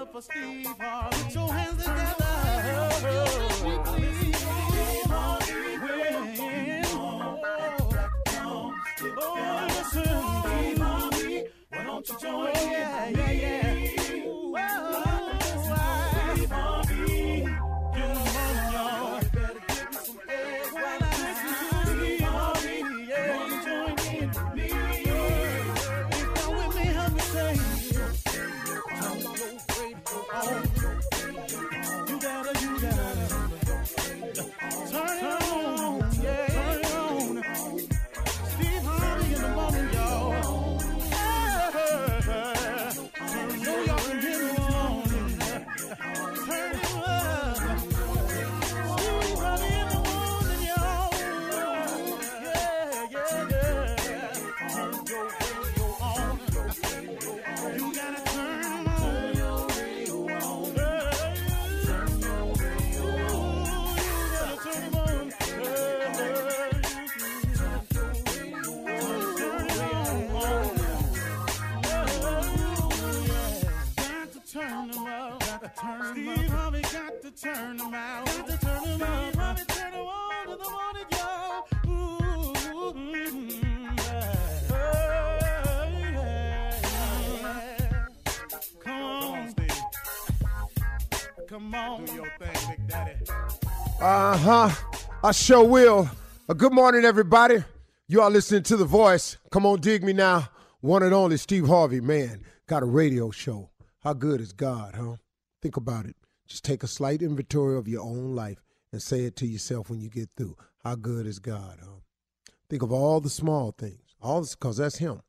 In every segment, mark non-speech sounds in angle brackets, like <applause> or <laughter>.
Together for Steve Harvey. Put your hands together. Huh. I sure will. Uh, good morning, everybody. You are listening to The Voice. Come on, dig me now. One and only Steve Harvey, man, got a radio show. How good is God, huh? Think about it. Just take a slight inventory of your own life and say it to yourself when you get through. How good is God, huh? Think of all the small things. All this, because that's Him.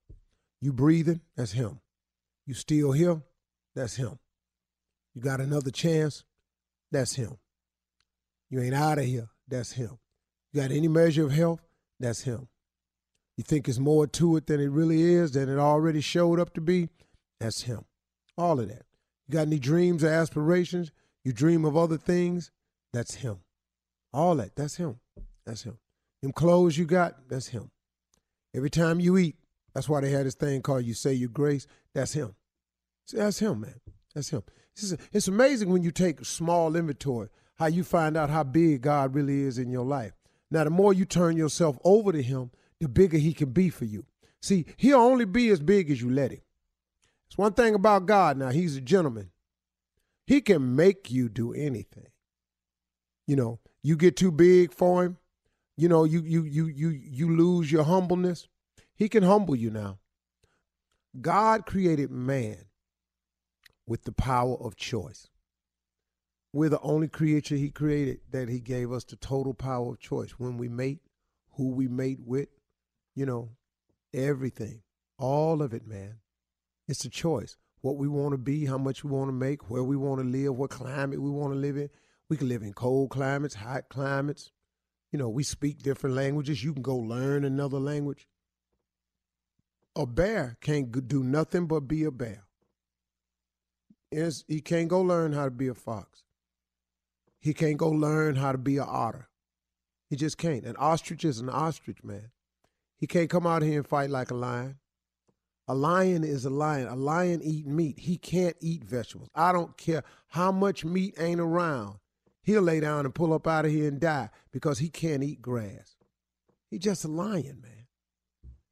You breathing, that's Him. You still here, that's Him. You got another chance, That's him. You ain't out of here. That's him. You got any measure of health? That's him. You think it's more to it than it really is, than it already showed up to be? That's him. All of that. You got any dreams or aspirations? You dream of other things? That's him. All that. That's him. That's him. Them clothes you got? That's him. Every time you eat, that's why they had this thing called you say your grace. That's him. See, that's him, man. That's him. It's, it's amazing when you take small inventory, how you find out how big God really is in your life. Now, the more you turn yourself over to him, the bigger he can be for you. See, he'll only be as big as you let him. It's one thing about God now, he's a gentleman. He can make you do anything. You know, you get too big for him, you know, you you you you you lose your humbleness. He can humble you now. God created man with the power of choice. We're the only creature he created that he gave us the total power of choice. When we mate, who we mate with, you know, everything. All of it, man. It's a choice. What we want to be, how much we want to make, where we want to live, what climate we want to live in. We can live in cold climates, hot climates. You know, we speak different languages. You can go learn another language. A bear can't do nothing but be a bear. he can't go learn how to be a fox. He can't go learn how to be an otter. He just can't. An ostrich is an ostrich, man. He can't come out here and fight like a lion. A lion is a lion. A lion eat meat. He can't eat vegetables. I don't care how much meat ain't around. He'll lay down and pull up out of here and die because he can't eat grass. He's just a lion, man.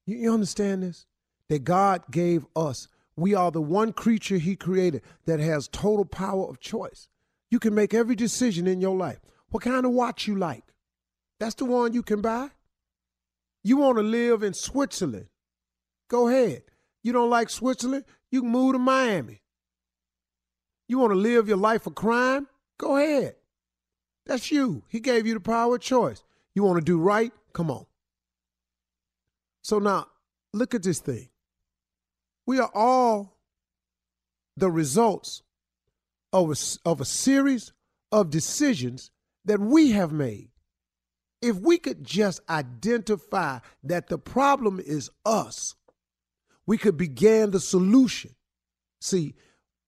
You, you understand this? That God gave us. We are the one creature he created that has total power of choice. You can make every decision in your life. What kind of watch you like? That's the one you can buy. You want to live in Switzerland? Go ahead. You don't like Switzerland? You can move to Miami. You want to live your life of crime? Go ahead. That's you. He gave you the power of choice. You want to do right? Come on. So now, look at this thing. We are all the results of a, of a series of decisions that we have made. If we could just identify that the problem is us, we could begin the solution. See,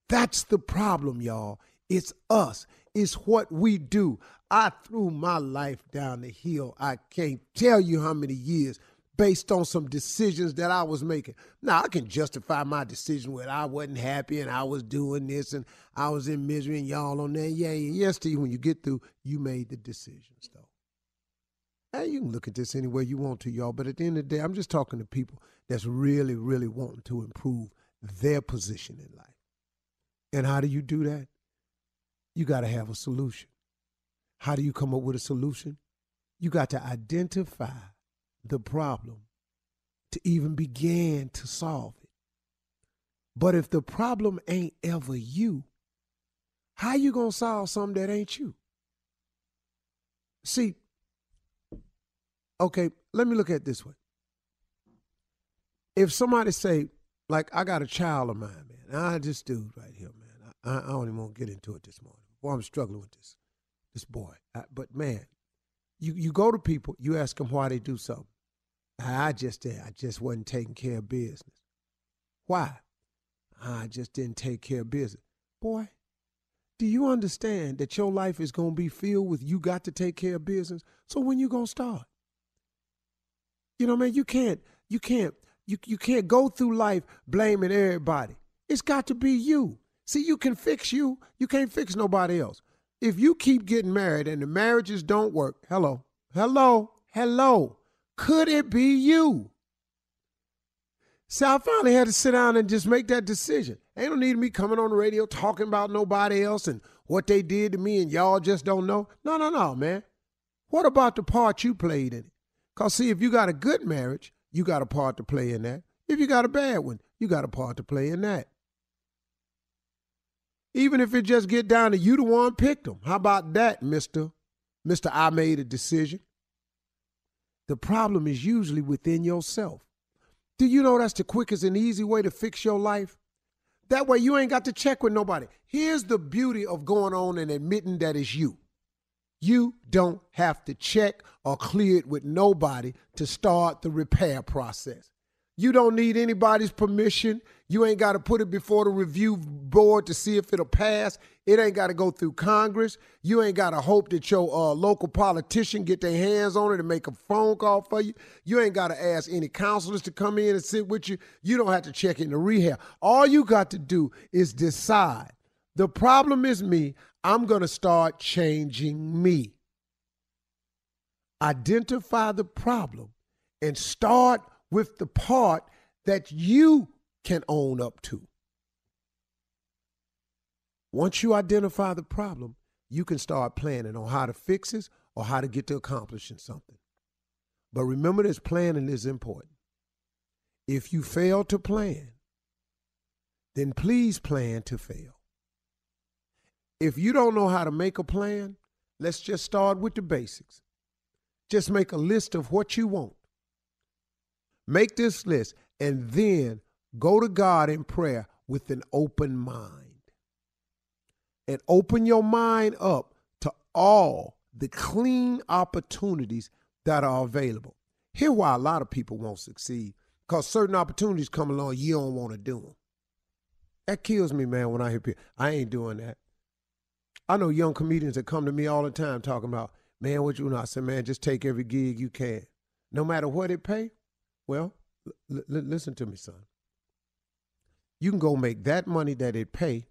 that's the problem, y'all. It's us. It's what we do. I threw my life down the hill. I can't tell you how many years based on some decisions that I was making. Now, I can justify my decision when I wasn't happy and I was doing this and I was in misery and y'all on there. Yeah, yeah, yes, Steve, when you get through, you made the decisions, though. Hey, you can look at this any way you want to, y'all, but at the end of the day, I'm just talking to people that's really, really wanting to improve their position in life. And how do you do that? You got to have a solution. How do you come up with a solution? You got to identify the problem to even begin to solve it. But if the problem ain't ever you, how you going to solve something that ain't you? See, okay, let me look at this way. If somebody say, like, I got a child of mine, man, I just do right here, man. I, I don't even want to get into it this morning. Boy, I'm struggling with this, this boy. I, but man, you you go to people, you ask them why they do something. I just did. I just wasn't taking care of business. Why? I just didn't take care of business. Boy, do you understand that your life is going to be filled with you got to take care of business? So when you going to start? You know, man, you can't, you can't, you, you can't go through life blaming everybody. It's got to be you. See, you can fix you. You can't fix nobody else. If you keep getting married and the marriages don't work, hello, hello, hello. Could it be you? So I finally had to sit down and just make that decision. Ain't no need me coming on the radio talking about nobody else and what they did to me and y'all just don't know. No, no, no, man. What about the part you played in it? Because, see, if you got a good marriage, you got a part to play in that. If you got a bad one, you got a part to play in that. Even if it just get down to you the one picked them. How about that, mister? Mister, I made a decision. The problem is usually within yourself. Do you know that's the quickest and easy way to fix your life? That way you ain't got to check with nobody. Here's the beauty of going on and admitting that it's you. You don't have to check or clear it with nobody to start the repair process. You don't need anybody's permission. You ain't got to put it before the review board to see if it'll pass. It ain't got to go through Congress. You ain't got to hope that your uh, local politician get their hands on it and make a phone call for you. You ain't got to ask any counselors to come in and sit with you. You don't have to check into rehab. All you got to do is decide. The problem is me. I'm going to start changing me. Identify the problem and start with the part that you can own up to. Once you identify the problem, you can start planning on how to fix it or how to get to accomplishing something. But remember this planning is important. If you fail to plan, then please plan to fail. If you don't know how to make a plan, let's just start with the basics. Just make a list of what you want. Make this list and then go to God in prayer with an open mind. And open your mind up to all the clean opportunities that are available. Here why a lot of people won't succeed. Because certain opportunities come along, you don't want to do them. That kills me, man, when I hear people. I ain't doing that. I know young comedians that come to me all the time talking about, man, what you know? I said, man, just take every gig you can. No matter what it pay, well, l- listen to me, son. You can go make that money that it pay,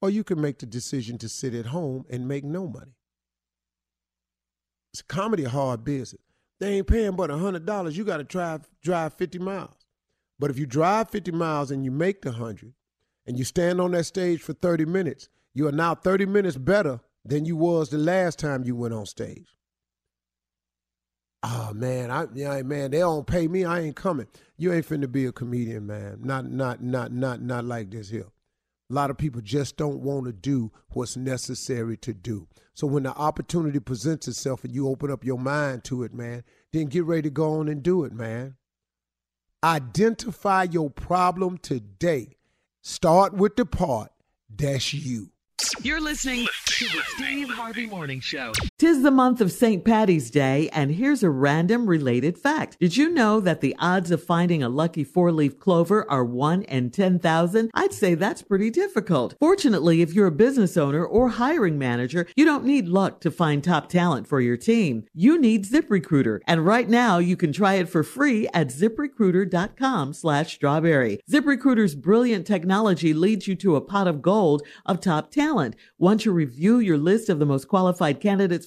or you can make the decision to sit at home and make no money. It's a comedy hard business. They ain't paying but hundred dollars. You got to drive drive fifty miles. But if you drive fifty miles and you make the hundred, and you stand on that stage for thirty minutes, you are now thirty minutes better than you was the last time you went on stage. Oh man, I yeah, man, they don't pay me. I ain't coming. You ain't finna be a comedian, man. Not not not not not like this here. A lot of people just don't want to do what's necessary to do. So when the opportunity presents itself and you open up your mind to it, man, then get ready to go on and do it, man. Identify your problem today. Start with the part that's you. You're listening to the Steve Harvey Morning Show. Tis the month of St. Patty's Day, and here's a random related fact. Did you know that the odds of finding a lucky four leaf clover are 1 in 10,000? I'd say that's pretty difficult. Fortunately, if you're a business owner or hiring manager, you don't need luck to find top talent for your team. You need ZipRecruiter, and right now you can try it for free at ziprecruiter.com slash strawberry. ZipRecruiter's brilliant technology leads you to a pot of gold of top talent. Once you review your list of the most qualified candidates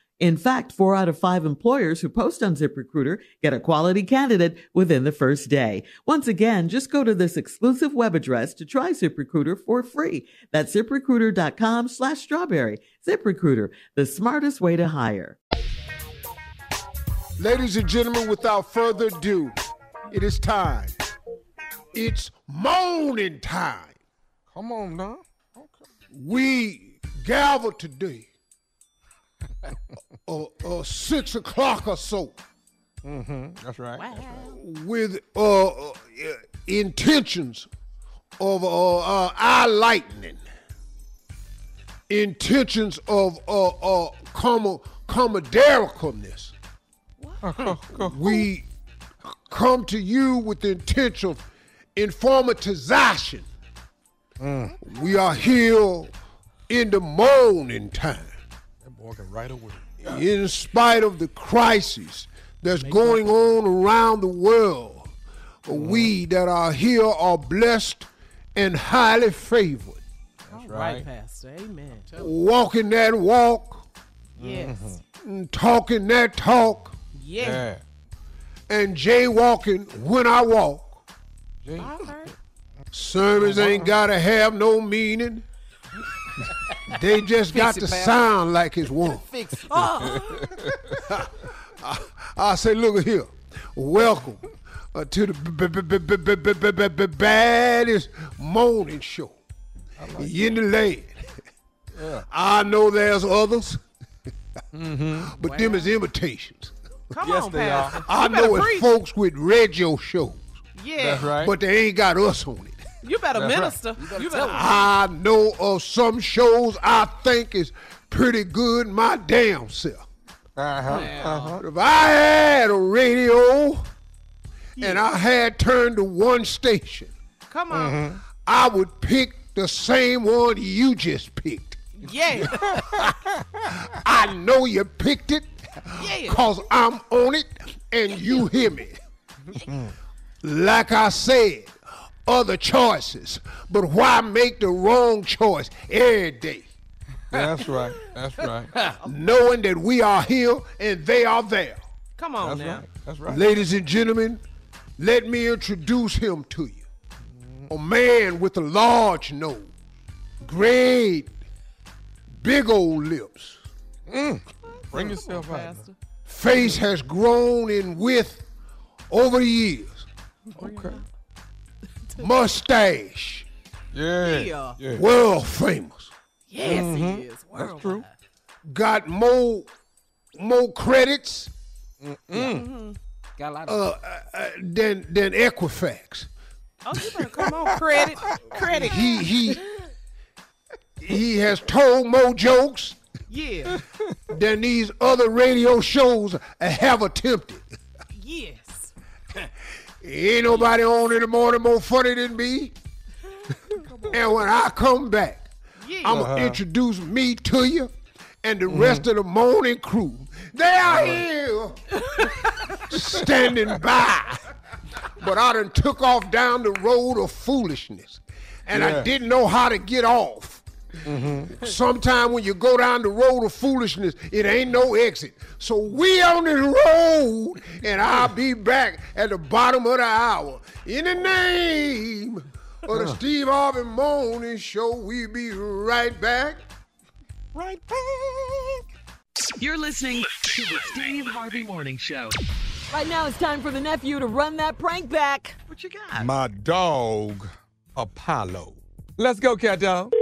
In fact, four out of five employers who post on ZipRecruiter get a quality candidate within the first day. Once again, just go to this exclusive web address to try ZipRecruiter for free. That's ziprecruiter.com slash strawberry. ZipRecruiter, the smartest way to hire. Ladies and gentlemen, without further ado, it is time. It's morning time. Come on, Don. We gather today, uh, uh, six o'clock or so, Mm-hmm. That's right. That's right. with uh, uh, intentions of uh, uh, eye lightning, intentions of uh, uh, com- comedicalness. We come to you with the intention of informatization. We are here in the morning time. That right can write a word. in spite of the crisis that's going on around the world, we that are here are blessed and highly favored. That's right. right, Pastor. Amen. Walking that walk, Yes. and talking that talk, Yeah. Yeah. and jaywalking when I walk. Gee. All right. Sermons ain't gotta have no meaning. <laughs> They just got it, to pal. sound like it's one. <laughs> Fix it. Oh. I, <laughs> I say, look here. Welcome uh, to the baddest morning show like in that. the land. Yeah. I know there's others, mm-hmm. but wow. them is imitations. Come yes, on, they pal. are. I know it's preach. folks with radio shows. Yeah, that's right. But they ain't got us on it. You better That's right. minister. You better. I know of some shows I think is pretty good my damn self. uh-huh. Wow. If I had a radio and I had turned to one station, Come on. I would pick the same one you just picked. Yeah. <laughs> I know you picked it Yeah. because I'm on it and you hear me. <laughs> like I said, other choices, but why make the wrong choice every day? That's right. That's right. <laughs> Knowing that we are here and they are there. Come on now. right. That's right. Ladies and gentlemen, let me introduce him to you. A man with a large nose, great, big old lips. Mm. Bring yourself out. Pastor. Face has grown in width over the years. Okay. <laughs> Mustache, Yeah. Yeah. Yeah. world famous. Yes, he is. That's true. Got more, more credits Mm hmm. Got a lot of uh, uh, than than Equifax. Oh, you better come on. Credit. <laughs> Credit. He he he has told more jokes Yeah. than these other radio shows have attempted. Yes. Ain't nobody on in the morning more funny than me. and when I come back, Yeah. I'm gonna uh-huh. introduce me to you and the mm-hmm. rest of the morning crew. They are uh-huh. here standing by. But I done took off down the road of foolishness. And I didn't know how to get off. Mm-hmm. Sometime when you go down the road of foolishness, it ain't no exit. So we on this road, and I'll be back at the bottom of the hour. In the name of the uh. Steve Harvey Morning Show, we be right back. Right back. You're listening to the Steve Harvey Morning Show. Right now, it's time for the nephew to run that prank back. What you got? My dog, Apollo. Let's go, cat dog.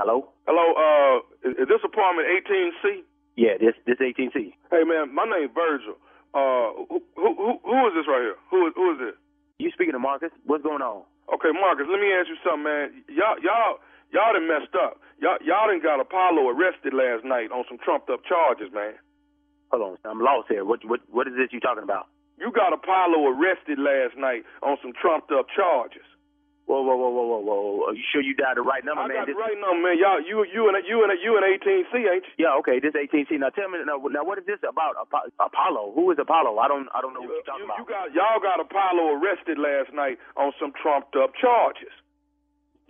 Hello? Hello, uh, is, is this apartment 18C? Yeah, this this 18C. Hey, man, my name's Virgil. Uh, who, who, who, who is this right here? Who is, who is this? You speaking to Marcus? What's going on? Okay, Marcus, let me ask you something, man. Y'all, y'all, y'all done messed up. Y'all, y'all done got Apollo arrested last night on some trumped up charges, man. Hold on, I'm lost here. What what what is this you talking about? You got Apollo arrested last night on some trumped up charges. Whoa, whoa, whoa, whoa, whoa, whoa. Are you sure you dialed the right number, I man? got the right number, man. Y'all, you, you and you and you and 18C, ain't you? Yeah, okay, this 18C. Now tell me, now, now what is this about? Apo- Apollo? Who is Apollo? I don't I don't know what you're talking You, about. you got y'all got Apollo arrested last night on some trumped up charges.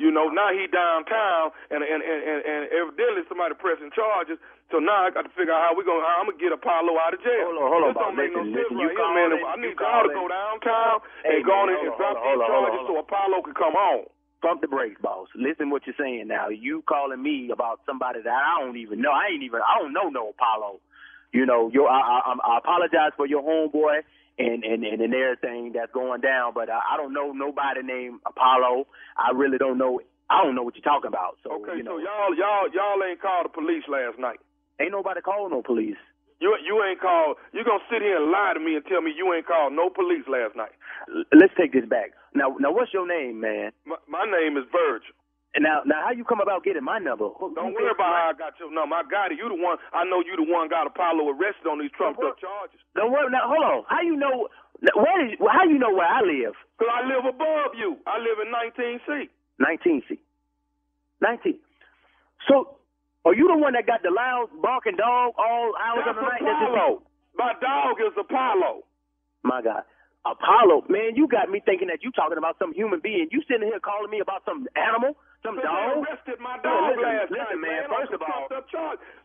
You know, now he downtown and and and and, and evidently somebody pressing charges. So now I got to figure out how we gonna how I'm gonna get Apollo out of jail. Hold on, hold on, Bob. make Listen, no sense listen, right you here, man. I need y'all to go downtown Hey, and go on and hold drop these on, on, charges so. Apollo can come home. Pump the brakes, boss. Listen what you're saying now. You calling me about somebody that I don't even know. I ain't even I don't know no Apollo. You know, your I, I, I apologize for your homeboy and and and, and everything that's going down, but I, I don't know nobody named Apollo. I really don't know. I don't know what you're talking about. So Okay, you know, so y'all y'all y'all ain't called the police last night. ain't nobody called no police. You you ain't called. You gonna sit here and lie to me and tell me you ain't called no police last night? L- Let's take this back. Now, now, what's your name, man? My, my name is Virgil. And now, now, how you come about getting my number? Who- Don't worry about how I got your number. I got it. You the one. I know you the one got Apollo arrested on these trumped up charges. Don't worry. Now, hold on. How you know? Where is? How you know where I live? Cause I live above you. I live in 19C. 19C. 19. So, are you the one that got the loud barking dog all hours That's of the night? Apollo. My dog is Apollo. My God. Apollo, man, you got me thinking that you talking about some human being. You sitting here calling me about some animal, some dog. arrested my dog listen, last listen, night, man, first of all- up.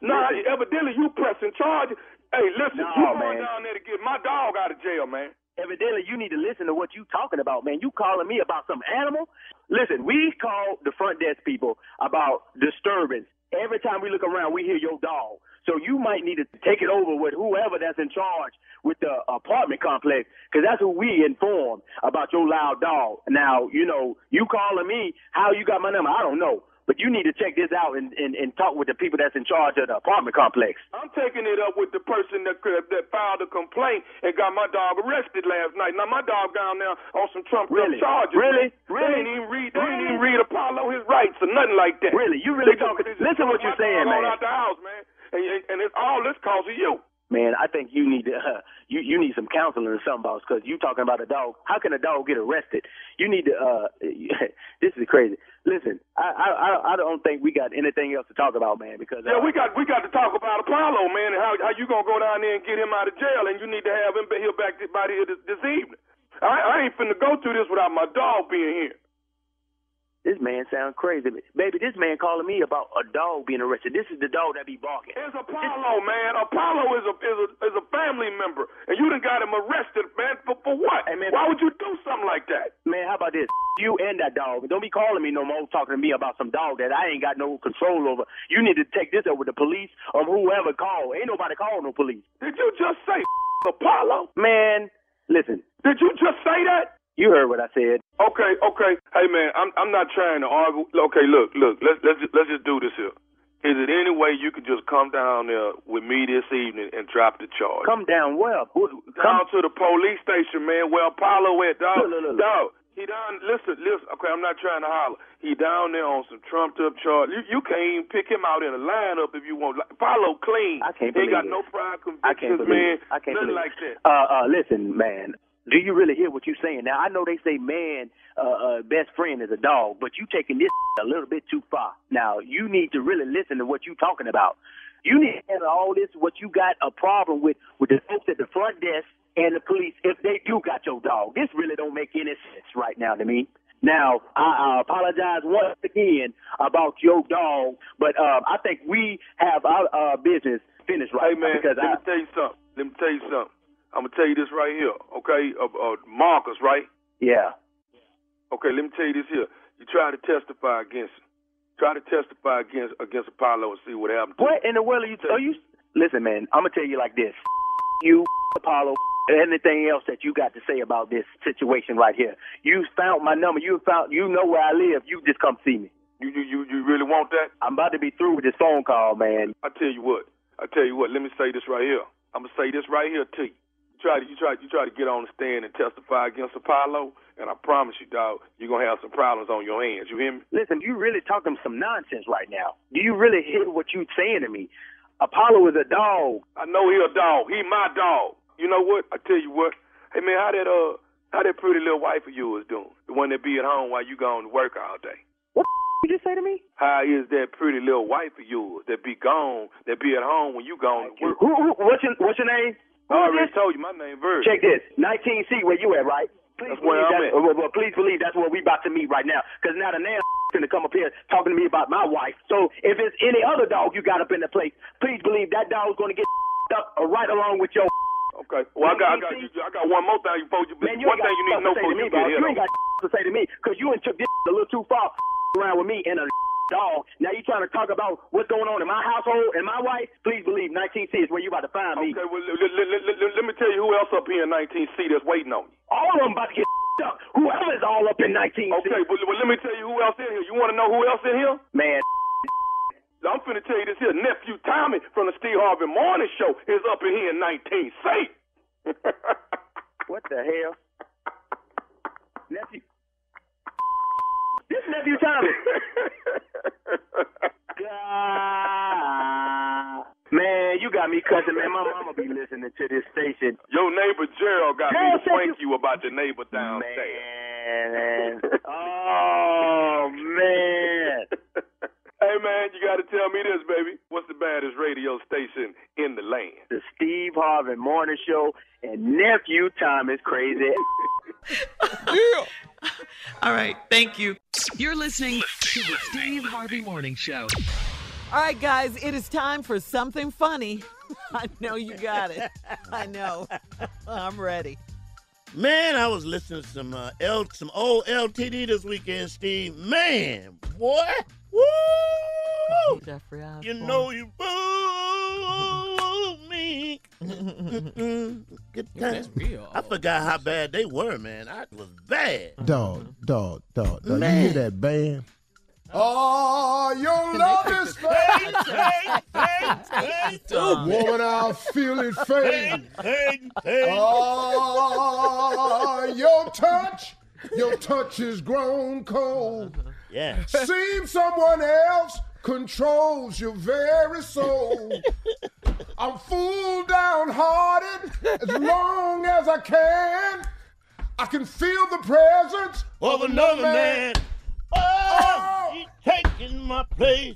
Nah, Listen. evidently you pressing charges. Hey, listen, No, you going man. down there to get my dog out of jail, man. Evidently, you need to listen to what you talking about, man. You calling me about some animal? Listen, we called the front desk people about disturbance Every time we look around, we hear your dog. So you might need to take it over with whoever that's in charge with the apartment complex, because that's who we inform about your loud dog. Now, you know, you calling me, how you got my number, I don't know. But you need to check this out and, and, and talk with the people that's in charge of the apartment complex. I'm taking it up with the person that that filed a complaint and got my dog arrested last night. Now my dog down there on some Trump Really? charges. Really? They Really? ain't even read. They ain't even read Apollo his rights or nothing like that. Really? You really talking- they listen what you're saying, man. Out the house, man. And, and, it's all this cause of you. Man, I think you need to uh, <laughs> you you need some counseling or something, boss. Because you talking about a dog. How can a dog get arrested? You need to. uh <laughs> This is crazy. Listen, I I I- don't think we got anything else to talk about, man. Because uh, Yeah, we got we got to talk about Apollo, man, and how how you gonna go down there and get him out of jail, and you need to have him here back by here this, this evening. I, I ain't finna go through this without my dog being here. This man sounds crazy, baby. This man calling me about a dog being arrested. This is the dog that be barking. It's Apollo, man. Apollo is a is a is a family member, and you done got him arrested, man. For for what? man Why would you do something like that? Man, how about this? You and that dog. Don't be calling me no more talking to me about some dog that I ain't got no control over. You need to take this up with the police or whoever called. Ain't nobody call no police. Did you just say Apollo? Man, listen. Did you just say that? You heard what I said. Okay, okay. Hey, man, I'm I'm not trying to argue. Okay, look, look. Let's let's just, let's just do this here. Is it any way you could just come down there with me this evening and drop the charge? Come down well. down to the police station, man. Where Apollo at, dog? Look, look, look. Dog. He down. Listen, listen. Okay, I'm not trying to holler. He down there on some trumped up charge. You, you can't even pick him out in a lineup if you want. Like, Apollo clean. I can't He got it. no prior I can't believe man. it. I can't Nothing believe like that. Uh, uh, listen, man. Do you really hear what you're saying? Now I know they say man, uh, uh, best friend is a dog, but you taking this <laughs> a little bit too far. Now you need to really listen to what you're talking about. You need to handle all this. What you got a problem with with the folks at the front desk and the police if they do got your dog. This really don't make any sense right now to me. Now, I, I apologize once again about your dog, but um, I think we have our uh, business finished right Hey man, because let I, me tell you something. Let me tell you something. I'm gonna tell you this right here, okay? Uh, uh, Marcus, right? yeah. Okay, let me tell you this here. You try to testify against him. Try to testify against against Apollo and see what happens. What in the world are you? Are you? Listen, man. I'm gonna tell you like this. <laughs> You, Apollo, anything else that you got to say about this situation right here? You found my number. You found. You know where I live. You just come see me. You you you, you really want that? I'm about to be through with this phone call, man. I tell you what. I tell you what. Let me say this right here. I'm gonna say this right here to you. You try to you try you try to get on the stand and testify against Apollo, and I promise you, dog, you're gonna have some problems on your hands. You hear me? Listen, you really talking some nonsense right now. Do you really hear what you saying to me? Apollo is a dog. I know he a dog. He my dog. You know what? I tell you what. Hey man, how that uh how that pretty little wife of yours doing? The one that be at home while you going to work all day. What you just say to me? How is that pretty little wife of yours that be gone, that be at home when you gone to work? Who, who, what's your What's your name? Who I already this? told you my name Virg. Check this. 19C, where you at, right? Please That's where believe I'm that's- well, well, please believe that's where we about to meet right now. Because now the man <laughs> finna come up here talking to me about my wife. So if it's any other dog you got up in the place, please believe that dog's gonna get <laughs> up right along with your. <laughs> Okay. Well, I got I got you, I got one more thing before you. Man, you one thing you need to know stuff to say to before me, you get here. You ain't got to say to me because you took this a little too far around with me and a dog. Now you trying to talk about what's going on in my household and my wife? Please believe 19C is where you about to find me. Okay, well, let, me tell you who else up here in 19C that's waiting on you. All of them about to get <laughs> up. Whoever's all up in 19C. Okay, well, let me tell you who else in here. You want to know who else in here? Man, <laughs> I'm finna tell you this here. Nephew Tommy from the Steve Harvey Morning Show is up in here in 19C. <laughs> What the hell? Nephew. This nephew Tommy. God. Man, you got me cussing, man. My mama be listening to this station. Your neighbor Gerald got Gerald me to said prank you about your neighbor downstairs. Man. <laughs> Oh, man. Hey man, you got to tell me this, baby. What's the baddest radio station in the land? The Steve Harvey Morning Show and nephew Thomas crazy. <laughs> <laughs> All right, thank you. You're listening to the Steve Harvey Morning Show. All right, guys, it is time for something funny. <laughs> I know you got it. I know. <laughs> I'm ready. Man, I was listening to some uh, L, some old LTD this weekend, Steve. Man, boy, woo! Jeffrey Osborne. You know you fooled me. Good That's real. I forgot how bad they were, man. I was bad. Dog, dog, dog, dog. You Man. hear that band? Oh, your love is fake. Woman, I feel it fade. Oh, your touch, your touch is grown cold. Yeah. Seems someone else controls your very soul. <laughs> I'm full downhearted as long as I can. I can feel the presence Of another man. Oh, oh he's taking my place.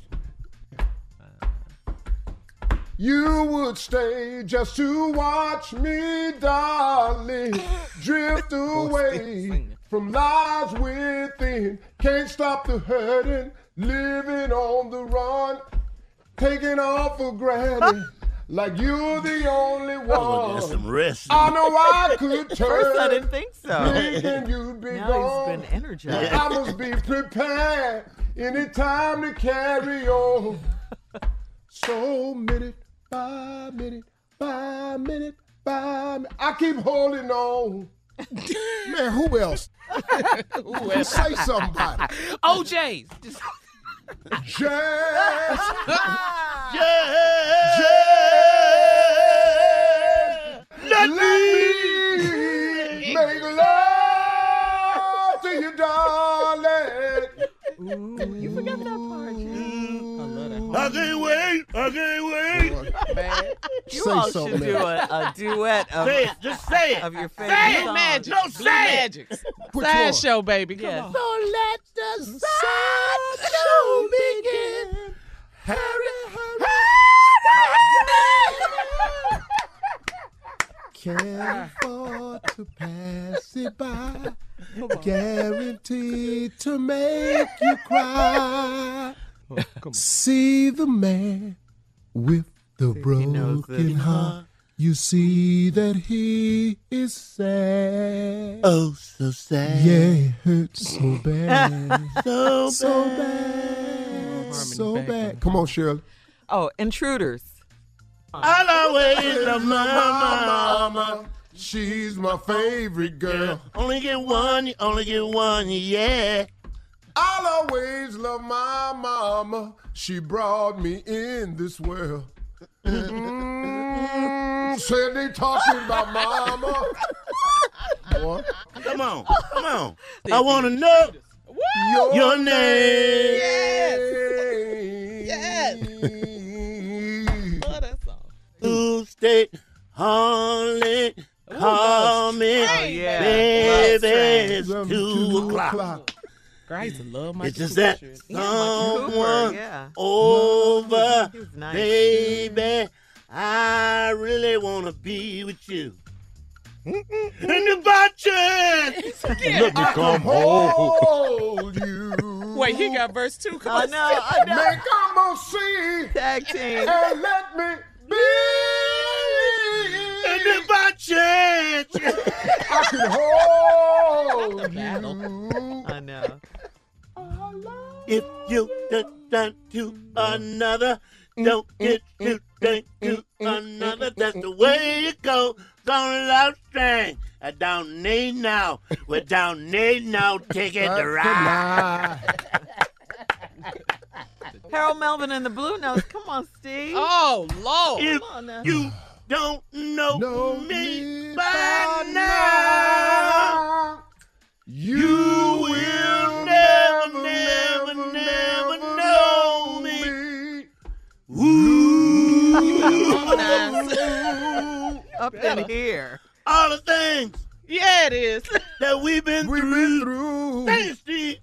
You would stay just to watch me, darling, drift away from lies within. Can't stop the hurting, living on the run, taking all for granted. <laughs> Like you're the only gonna some one. rest. I know I <laughs> could turn. First, I didn't think so. Thinking you'd be Now gone. he's been energized. I must be <laughs> prepared Any time to carry on. So minute by minute by minute by minute. I keep holding on. Man, who else? Who else? Say somebody. O'Jays. Just- Jazz. Let me make love to you, darling. You forgot that part. I can't wait. I can't wait. Man. You Say all something, should do a, a duet of, Say it. Just say it. of your favorite Say it, songs. Magic. No, Blue say it. Magic. Which Side one? show, baby. Come Yeah. on. So let the side show begin. Harry, Can't afford to pass it by. Guaranteed to make you cry. See the man with the knows broken it. heart. You see that he is sad. Oh, so sad. Yeah, it hurts so bad. <laughs> So, so bad. bad. So back bad. Come on, Shirley. Oh, Intruders. I'll always love my mama. She's my favorite girl. Only get one, you only get one, yeah. I'll always love my mama. She brought me in this world. Mm, said they talking about mama. Boy, Come on, come on. I want to know your, your name. Yes. Yes. Love that song. Tuesday, Harley, call me. Oh, yeah. Baby, it's Two two o'clock. o'clock. I used to love my It's just that Cooper, someone yeah. over, <laughs> nice. baby. I really want to be with you. And if by chance, let me come home. Hold you. Wait, he got verse two. Come I on. know, I know. Make come see Tag team. and let me be. And if by chance, I <laughs> can hold you. I know. If you done to another, don't get to think to another. That's the way it goes. On love string. I uh, don't need now. We <laughs> don't need no ticket to ride. <laughs> Harold Melvin and the Blue Notes. Come on, Steve. Oh, Lord. If Come on now. you don't know, Know me me by by now, you will never, never, never know me. Woo! Up in here. All the things Yeah, it is. that we've been We've through. been through. Thanks, Steve.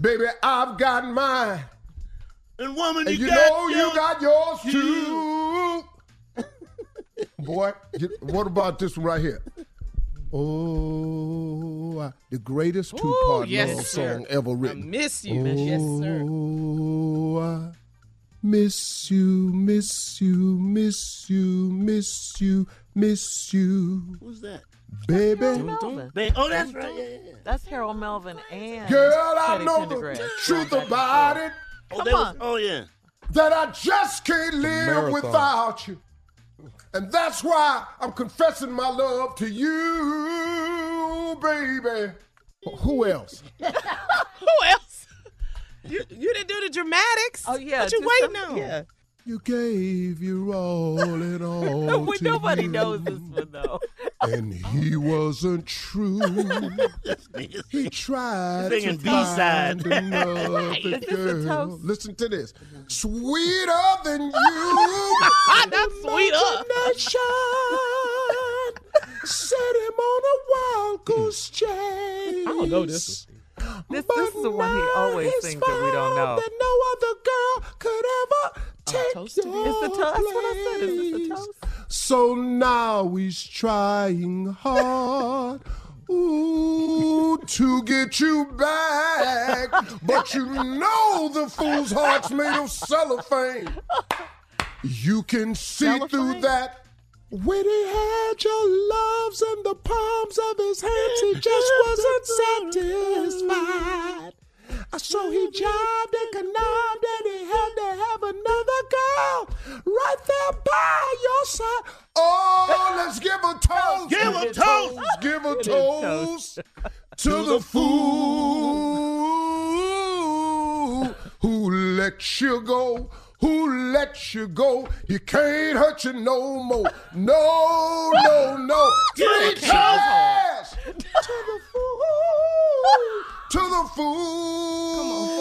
Baby, I've got mine. And woman, And you, you got know you yours. got yours too. Boy, you- what about this one right here? Oh, uh, the greatest two-part yes, love sir. song ever written. I written. miss you. Yes, sir. Oh, I miss you, miss you, miss you, miss you, miss you, Who's that? baby. Melvin. Ba- oh, that's right. Yeah, yeah, yeah. That's Harold Melvin and Girl, I Teddy know the Pendergrass. truth Back about forth. it. Oh, they was, oh yeah. that I just can't live Marathon. without you. And that's why I'm confessing my love to you, baby. Who else? <laughs> Who else? You you didn't do the dramatics. Oh yeah. What you do waiting some- on? Yeah. You gave your all and <laughs> all Well, to nobody you. knows this one though. And he wasn't true. <laughs> he tried Singing to B-side. find another <laughs> Is this a girl. Listen to this. Sweeter than you. Not sweet up. Nation set him on a wild goose chase. I don't know this This, this is the one he always sings that we don't know. That no other girl could ever Uh-huh. take toasted? your It's the toast. That's what I said. Is this the toast? So now he's trying hard. <laughs> Ooh, to get you back. But you know the fool's heart's made of cellophane. You can see through that. When he had your loves in the palms of his hands, he just <laughs> wasn't satisfied. So he jobbed and connived and he had to have another girl right there by your side. Oh, let's give a toast. Give a toast. Give a toast to the fool who let you go. Who let you go? He can't hurt you no more. No, no, no. Three cheers to the fool. To the fool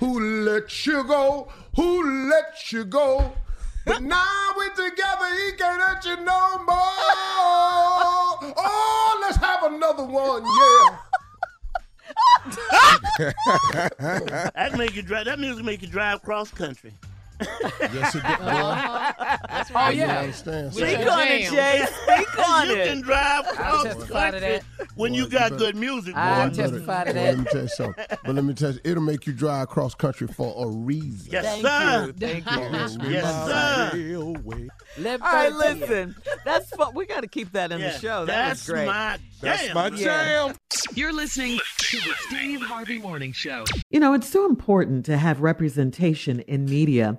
who let you go. Who let you go? But <laughs> now we're together. He can't hurt you no more. Oh, let's have another one. Yeah. That make you drive. That music make you drive cross country. <laughs> Yes, it did. Uh-huh. That's Oh, right. You yeah. understand? Speak Yeah. on it, Jay. Speak <laughs> on you it. can drive cross testify to country that. when you got you good music, boy. I testify to but that. Let me tell you something. But let me tell you, it'll make you drive cross country for a reason. yes, Thank sir. you. Thank you. Yes, sir. Let All right, listen. That's fun. We got to keep that in Yeah, the show. That that's great. my That's jam. my man. jam. You're listening to the Steve Harvey Morning Show. You know, it's so important to have representation in media.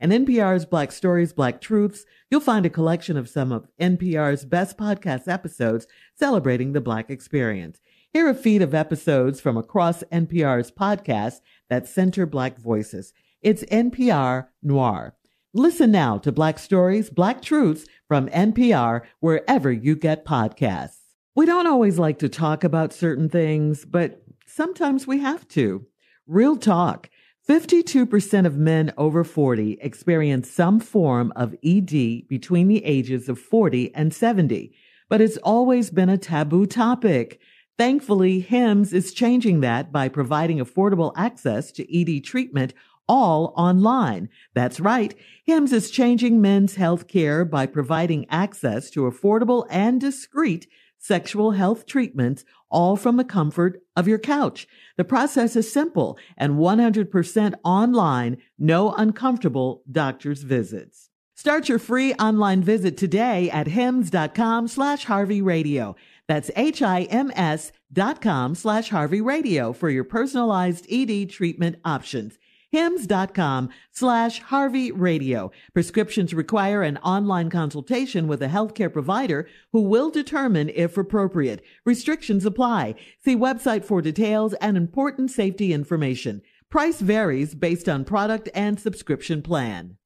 In NPR's Black Stories, Black Truths, you'll find a collection of some of NPR's best podcast episodes celebrating the Black experience. Hear a feed of episodes from across NPR's podcasts that center Black voices. It's NPR Noir. Listen now to Black Stories, Black Truths from NPR wherever you get podcasts. We don't always like to talk about certain things, but sometimes we have to. Real talk. 52% of men over 40 experience some form of ED between the ages of 40 and 70, but it's always been a taboo topic. Thankfully, HIMS is changing that by providing affordable access to ED treatment all online. That's right. HIMS is changing men's health care by providing access to affordable and discreet sexual health treatments, all from the comfort of your couch. The process is simple and 100% online, no uncomfortable doctor's visits. Start your free online visit today at hims.com slash Harvey Radio. That's H-I-M-S dot com slash Harvey Radio for your personalized ED treatment options. HIMS.com slash Harvey Radio. Prescriptions require an online consultation with a healthcare provider who will determine if appropriate. Restrictions apply. See website for details and important safety information. Price varies based on product and subscription plan.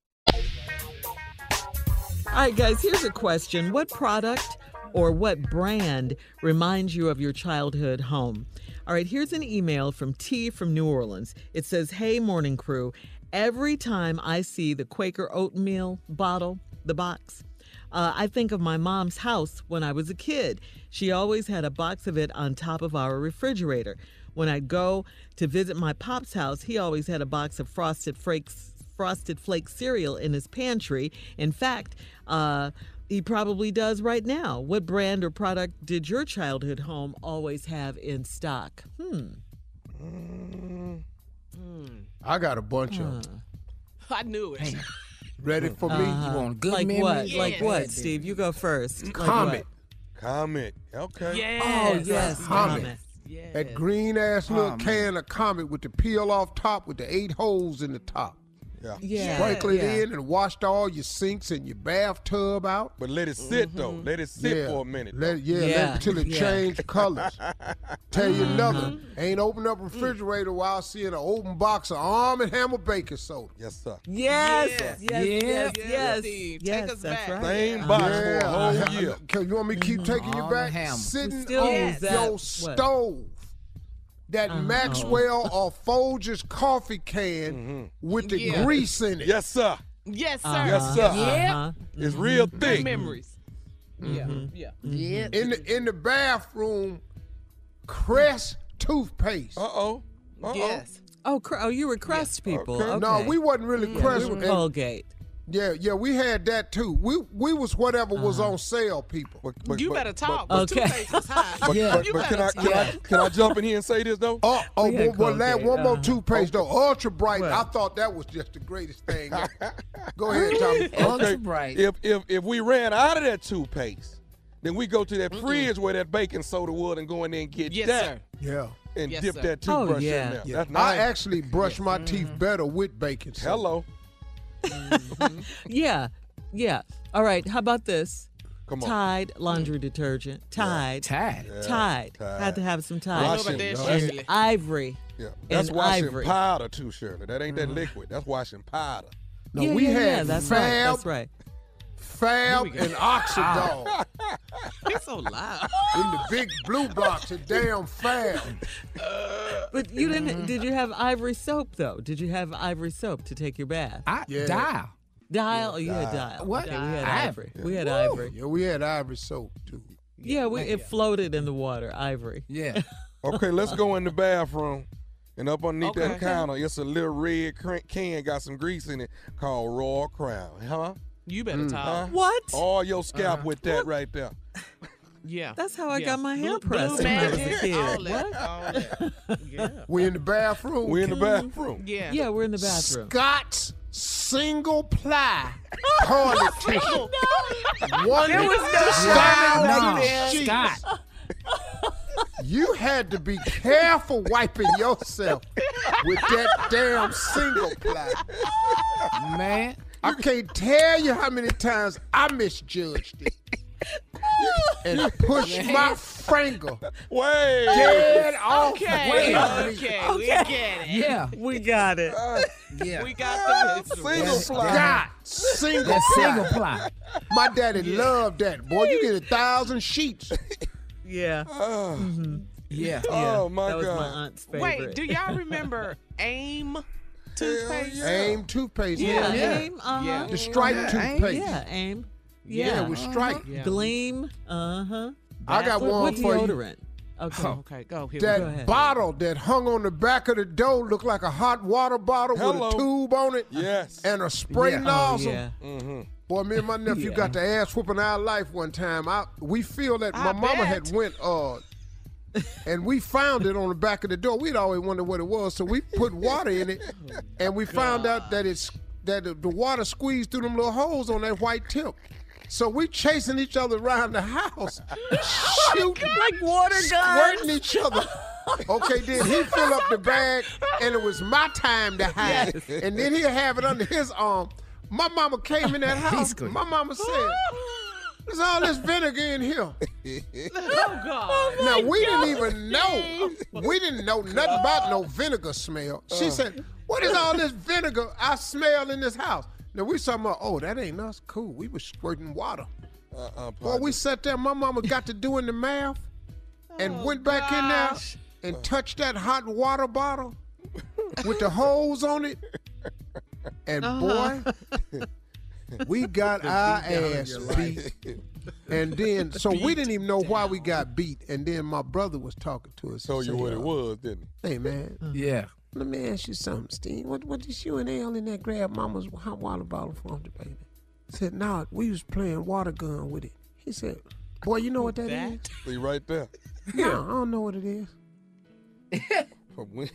All right, guys, here's a question. What product or what brand reminds you of your childhood home? All right, here's an email from T from New Orleans. It says, Hey, morning crew. Every time I see the Quaker oatmeal bottle, the box, uh, I think of my mom's house when I was a kid. She always had a box of it on top of our refrigerator. When I'd go to visit my pop's house, he always had a box of frosted flakes frosted flake cereal in his pantry. In fact, uh, he probably does right now. What brand or product did your childhood home always have in stock? Hmm. I got a bunch of them. <laughs> I knew it. <laughs> Ready for me? Uh-huh. like what? Like what, Steve? You go first. Like Comet. Comet. Okay. Yes. Oh, yes, Comet. Comet. That green ass little can of Comet with the peel off top with the eight holes in the top. Yeah. Yeah, Sprinkle it yeah. in and washed all your sinks and your bathtub out. But let it sit though. Mm-hmm. Let it sit Yeah. for a minute. Let, yeah, let Yeah, it till it yeah. change colors. <laughs> Tell you mm-hmm. another. Ain't open up mm. refrigerator while seeing an open box of Arm and Hammer baking soda. Yes, sir. Yes, Yes. yes, yes, Yes, yes. Steve. Take Yes, us that's back. right. Same box for a whole <laughs> year. Can you want me to keep mm-hmm. taking you Arm and back? Sitting on your What? stove. That Uh-huh. Maxwell or Folgers coffee can with the Yeah. grease in it. Yes, sir. Yes, sir. Uh-huh. Yes, sir. Uh-huh. It's real Good thick. memories. Yeah. Yeah. Yeah. In the in the bathroom, Crest toothpaste. Uh oh. Uh oh. Yes. Oh, cr- oh, you were Crest people. Okay. No, we wasn't really Yeah, Crest. we were and- Colgate. Yeah, yeah, we had that too. We we was whatever was Uh-huh. on sale, people. But, but, You but- better talk. But, But, Okay. high. but, Yeah. but, but can I better can I can I jump in here and say this though? Oh, oh, We had well, well, lad, one more uh-huh. toothpaste though. Ultra bright. What? I thought that was just the greatest thing. <laughs> Go ahead, Tommy. <laughs> Ultra bright. If if if we ran out of that toothpaste, then we go to that fridge where that baking soda was and go in there and get Yes, that sir. Yeah. and Yes, dip sir. that Oh, toothbrush yeah. in there. Yeah. That's I actually brush my teeth better with baking soda. Hello. <laughs> Yeah, yeah. All right. How about this? Come on. Tide laundry detergent. Tide. Tide. Yeah, Tide. Tide. Had to have some I Tide. know Washing, about that. And ivory. Yeah. That's And washing ivory. powder too, Shirley. That ain't that mm-hmm. liquid. That's washing powder. No, yeah, we yeah, had yeah, that's Fab, right. That's right. Fab, and Oxydol <laughs> He's so loud. in the big blue box of damn Fab. <laughs> But you Mm-hmm. didn't. Did you have ivory soap though? Did you have ivory soap to take your bath? I Yeah. dial. Dial. Oh, you had dial. What? Okay, we had Ivory. ivory. We had ivory. Yeah, we had ivory soap too. Yeah, we it floated in the water. Ivory. Yeah. <laughs> Okay, let's go in the bathroom. And up underneath that counter, it's a little red cr- can, got some grease in it, called Royal Crown. Huh? You better talk. What? All your scalp Uh-huh. with that right there. Yeah. That's how I yeah. got my hair Blue- pressed Blue when I was a magic, kid. All that. What? All that. Yeah. We in the bathroom. We in the bathroom. Yeah. Yeah, we're in the bathroom. Scott's single ply <laughs> toilet tissue. One There was no style No, sheets. Scott. You had to be careful wiping yourself with that damn single ply. <laughs> Man. I can't tell you how many times I misjudged it. and pushed my finger Wait. dead off. Okay. Wait a Okay. minute. We get it. Yeah. We got it. Uh, yeah. We got the. Single fly. God, single That ply. single ply. My daddy loved that. Boy, you get a thousand sheets. Yeah. Uh, mm-hmm. Yeah. Oh my that was God. my aunt's favorite. Wait, do y'all remember <laughs> AIM toothpaste? yeah. Aim toothpaste. Yeah, yeah. aim. Uh-huh. Yeah. The stripe Yeah, toothpaste. Yeah, aim. Yeah, Yeah. it was stripe. Yeah. Gleam. Uh huh. I got one what for you. deodorant? Okay. Okay, go. Here That go. ahead. bottle that hung on the back of the door looked like a hot water bottle Hello. with a tube on it Yes. and a spray Yeah. Oh, nozzle. yeah. Boy, me and my nephew Yeah. got the ass whooping our life one time. I we feel that my I mama had went uh and we found it on the back of the door. We'd always wondered what it was, so we put water in it, oh, and we found out that it's that the- the water squeezed through them little holes on that white tip. So we chasing each other around the house, <laughs> shooting, Like water guns, squirting each other. Oh, okay, then he fill up the bag, and it was my time to hide. And then he'll have it under his arm. My mama came in that <laughs> house. My mama said, <laughs> oh, "There's all this vinegar in here." Oh God. Now we didn't even know. We didn't know nothing about no vinegar smell. She said, "What is all this vinegar I smell in this house?" Now we talking about, oh, that ain't us. Cool. We was squirting water. Uh-uh, Boy, we sat there. My mama got to doing the math, and went back in there and touched that hot water bottle with the holes on it. And Uh-huh. boy, <laughs> we <laughs> got our beat down in ass beat. And then, so we didn't even know why we got beat. And then my brother was talking to us. Told you and what said, it was, didn't Hey man. Yeah. Let me ask you something, Steve. What what did you and Al in there grab mama's hot water bottle from the baby? I said, nah, we was playing water gun with it. He said, Boy, you know what that is? See right there. <laughs> Yeah, I don't know what it is. From when-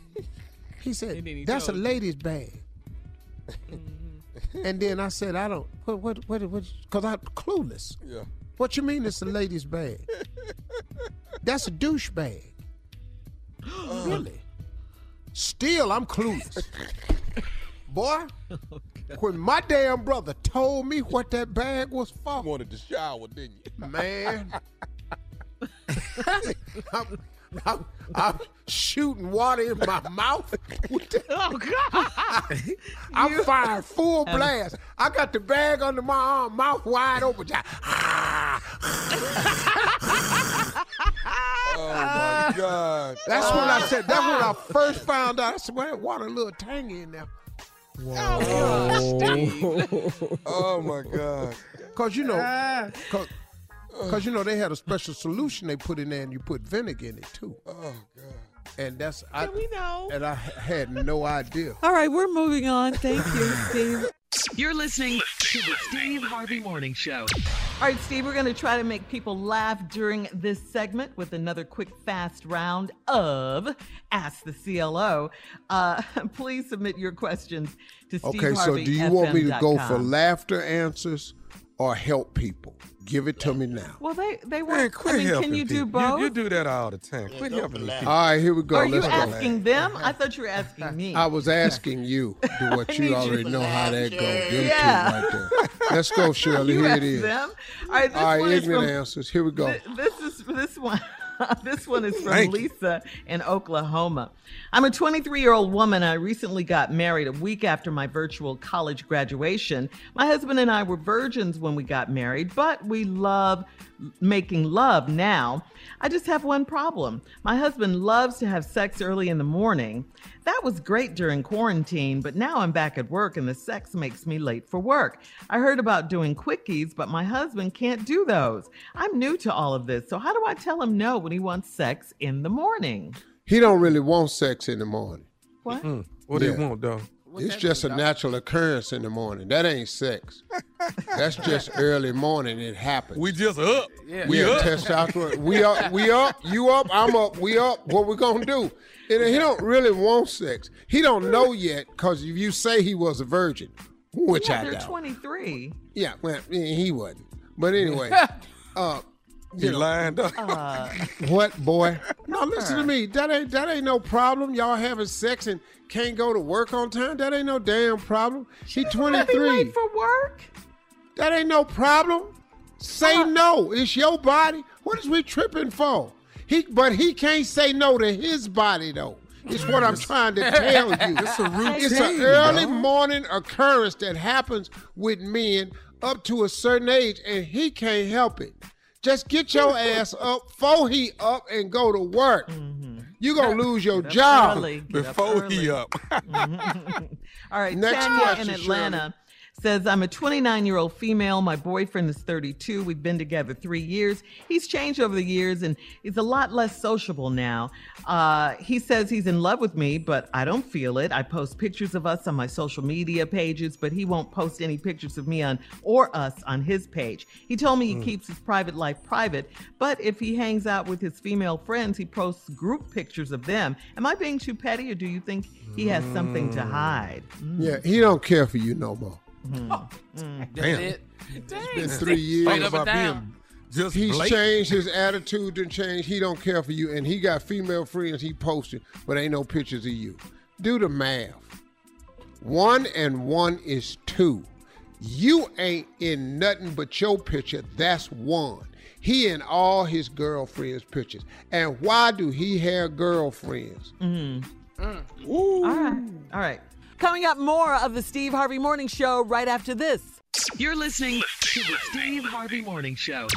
He said, And then he That's a told lady's bag. And then I said, I don't what what what what cause I'm clueless. Yeah. What you mean it's a lady's bag? That's a douche bag. <gasps> really? Still, I'm clueless. Boy, when my damn brother told me what that bag was for, wanted to shower, didn't you? Man. <laughs> <laughs> I'm, I'm, I'm shooting water in my mouth. Oh God! I'm firing full blast. I got the bag under my arm, mouth wide open. just- <laughs> Oh my God. That's when I said. That's when I first found out. I said, "Well, that water a little tangy in there." Oh, <laughs> oh my God. Cause you know, cause, 'cause, you know they had a special solution they put in there, and you put vinegar in it too. Oh God. And that's I. we know. And I had no idea. All right, we're moving on. Thank you, Steve. You're listening to the Steve Harvey Morning Show. All right, Steve, we're going to try to make people laugh during this segment with another quick, fast round of Ask the CLO. Uh, <laughs> please submit your questions to Steve Okay, so do you want me to go for laughter answers or help people? Give it to me now. Well, they they Man, want. quit I mean, helping can you do people. both? You, you do that all the time. Quit helping these people. All right, here we go. Are you Let's go. asking them? I thought you were <laughs> asking me. I was asking you, do <laughs> what you need you already know how that goes. Them two Yeah. right there. Let's go, <laughs> Shirley. You Here asked it is. them. All right, this All right, one is ignorant from- answers. Here we go. Th- This is this one. <laughs> this one is from. Lisa in Oklahoma. I'm a 23 year old woman. I recently got married a week after my virtual college graduation. My husband and I were virgins when we got married, but we love making love now. I just have one problem. My husband loves to have sex early in the morning. That was great during quarantine, but now I'm back at work and the sex makes me late for work. I heard about doing quickies, but my husband can't do those. I'm new to all of this, so how do I tell him no when he wants sex in the morning? He don't really want sex in the morning. What? What do you Yeah. want, though? It's just a natural occurrence in the morning. That ain't sex. That's <laughs> just early morning. It happens. We just up. Yeah, We up. testosterone. We up. We up. You up. I'm up. We up. What we gonna do? And he don't really want sex. He don't know yet because if you say he was a virgin, which yeah, I they're doubt. 23. Yeah, well, he wasn't. But anyway, <laughs> uh, You lined up. Uh, <laughs> what boy? No, listen to me. That ain't that ain't no problem. Y'all having sex and can't go to work on time. That ain't no damn problem. He <laughs> 23. for work. That ain't no problem. Say no. It's your body. What is we tripping for? He, but he can't say no to his body though. It's what I'm trying to tell you. <laughs> It's a routine, It's an early dog. morning occurrence that happens with men up to a certain age, and he can't help it. Just get your ass up before he up and go to work. Mm-hmm. You gonna lose your job early. Get up Before he early. up. Mm-hmm. <laughs> All right, Next Tanya question, in Atlanta says, I'm a 29 year old female. My boyfriend is 32. We've been together three years. He's changed over the years and he's a lot less sociable now. Uh, he says he's in love with me, but I don't feel it. I post pictures of us on my social media pages, but he won't post any pictures of me on or us on his page. He told me he Mm. keeps his private life private, but if he hangs out with his female friends, he posts group pictures of them. Am I being too petty or do you think he has something to hide? Yeah, he don't care for you no more. Mm. Damn. it. It's been three years. About being just He's blatant. changed his attitude and changed. He don't care for you, and he got female friends he posted, but ain't no pictures of you. Do the math. One and one is two. You ain't in nothing but your picture. That's one. He in all his girlfriends' pictures. And why do he have girlfriends? Mm. All right. All right. Coming up, more of the Steve Harvey Morning Show right after this. You're listening to the Steve Harvey Morning Show.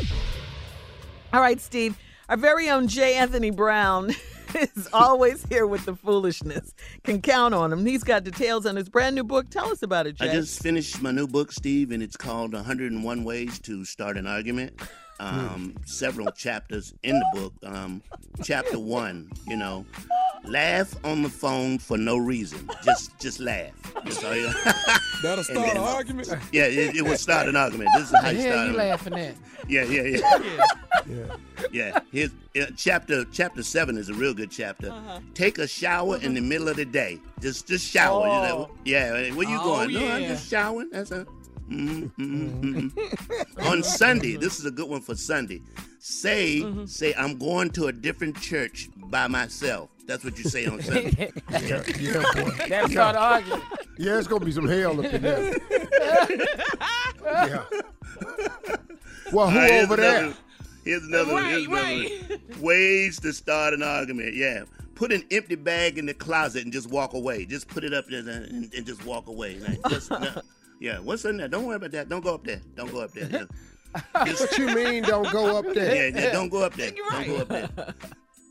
All right, Steve, our very own J. Anthony Brown <laughs> is always here with the foolishness. Can count on him. He's got details on his brand new book. Tell us about it, Jay. I just finished my new book, Steve, and it's called 101 Ways to Start an Argument. Um, several chapters in the book. Um, chapter one, you know, laugh on the phone for no reason. Just, just laugh. That's all you- <laughs> That'll start then- an argument. Yeah, it, it will start an argument. This is how you hell start. you laughing at? Yeah, yeah, yeah. Yeah. <laughs> Yeah, here's uh, chapter chapter seven is a real good chapter. Take a shower in the middle of the day. Just just shower. You know, yeah, where you Oh, going? No, I'm yeah. just showering. That's a. mm, mm, mm, mm. On Sunday, this is a good one for Sunday. Say say I'm going to a different church by myself. That's what you say on Sunday. <laughs> Yeah, yeah, boy. That's start arguing. Yeah, it's gonna be some hell up in there. yeah. Well, who All right, here's over there? another- Here's another one. Here's Right, another one. Ways to start an argument. Yeah. Put an empty bag in the closet and just walk away. Just put it up there and, and just walk away. Like, just, <laughs> no. Yeah, what's in there? Don't worry about that. Don't go up there. Don't go up there. <laughs> Just- just- What you mean? Don't go up there? yeah, yeah, don't go up there. Don't go up there. <laughs>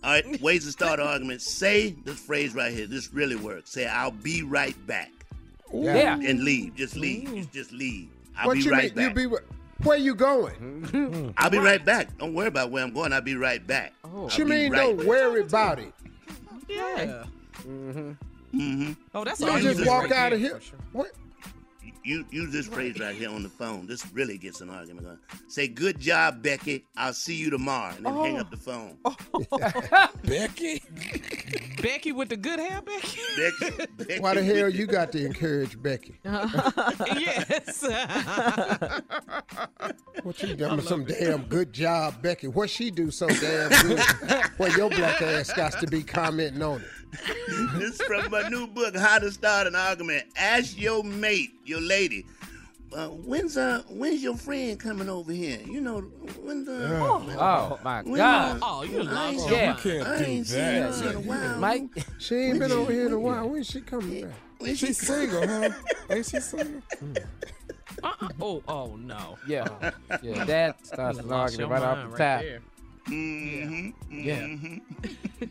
All right, ways to start an argument. Say this phrase right here. This really works. Say, I'll be right back. Yeah. And leave. Just leave. Just, just leave. I'll what be you right mean? back. You be where you going? <laughs> I'll be right back. Don't worry about where I'm going. I'll be right back. What you mean? right Don't worry about it. Yeah. Mm-hmm. Mm-hmm. Oh, that's You all don't you just do walk right out of there. here. What? You use this phrase right here on the phone. This really gets an argument going. Say, "Good job, Becky. I'll see you tomorrow," and then hang up the oh. phone. <laughs> Becky? Becky with the good hair, Becky? Becky, <laughs> Becky Why the hell you got to encourage Becky? <laughs> yes. What you done some damn good job, Becky? What she do so damn good? well, your black ass got to be commenting on it. <laughs> this is from my new book, How to Start an Argument. Ask your mate, your lady. Uh, when's uh when's your friend coming over here? You know when the Oh my when, God. uh, Oh, you I ain't lost your Yeah. You can't I do ain't seen that. her in a while. Mike, She ain't been over here in a while. When's she coming back? When She's single, huh? <laughs> Ain't she single? Uh-uh. Oh, oh no. yeah, <laughs> yeah, that starts an argument right off the right top. there. Mm-hmm. Yeah. Mm-hmm.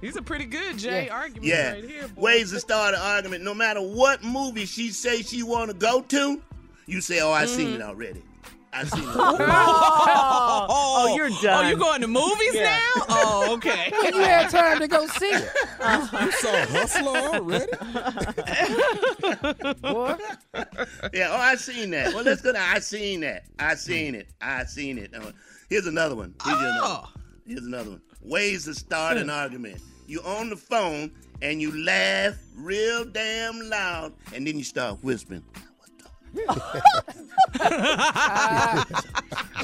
These <laughs> are pretty good, Jay, Yeah. arguments Yeah. right here. Boy. Ways to start an argument. No matter what movie she say she want to go to, you say, "Oh, I seen Mm-hmm. it already. I seen it." <laughs> Oh, oh, you're done. Oh, you going to movies Yeah. now? Oh, okay. When <laughs> you had time to go see it, You saw Hustler already? boy. yeah. Oh, I seen that. Well, let's go. To, I seen that. I seen it. I seen it. Uh, here's another one. Here's another. Oh. One. Here's another one. Ways to start an hmm. argument. You on the phone and you laugh real damn loud, and then you start whispering.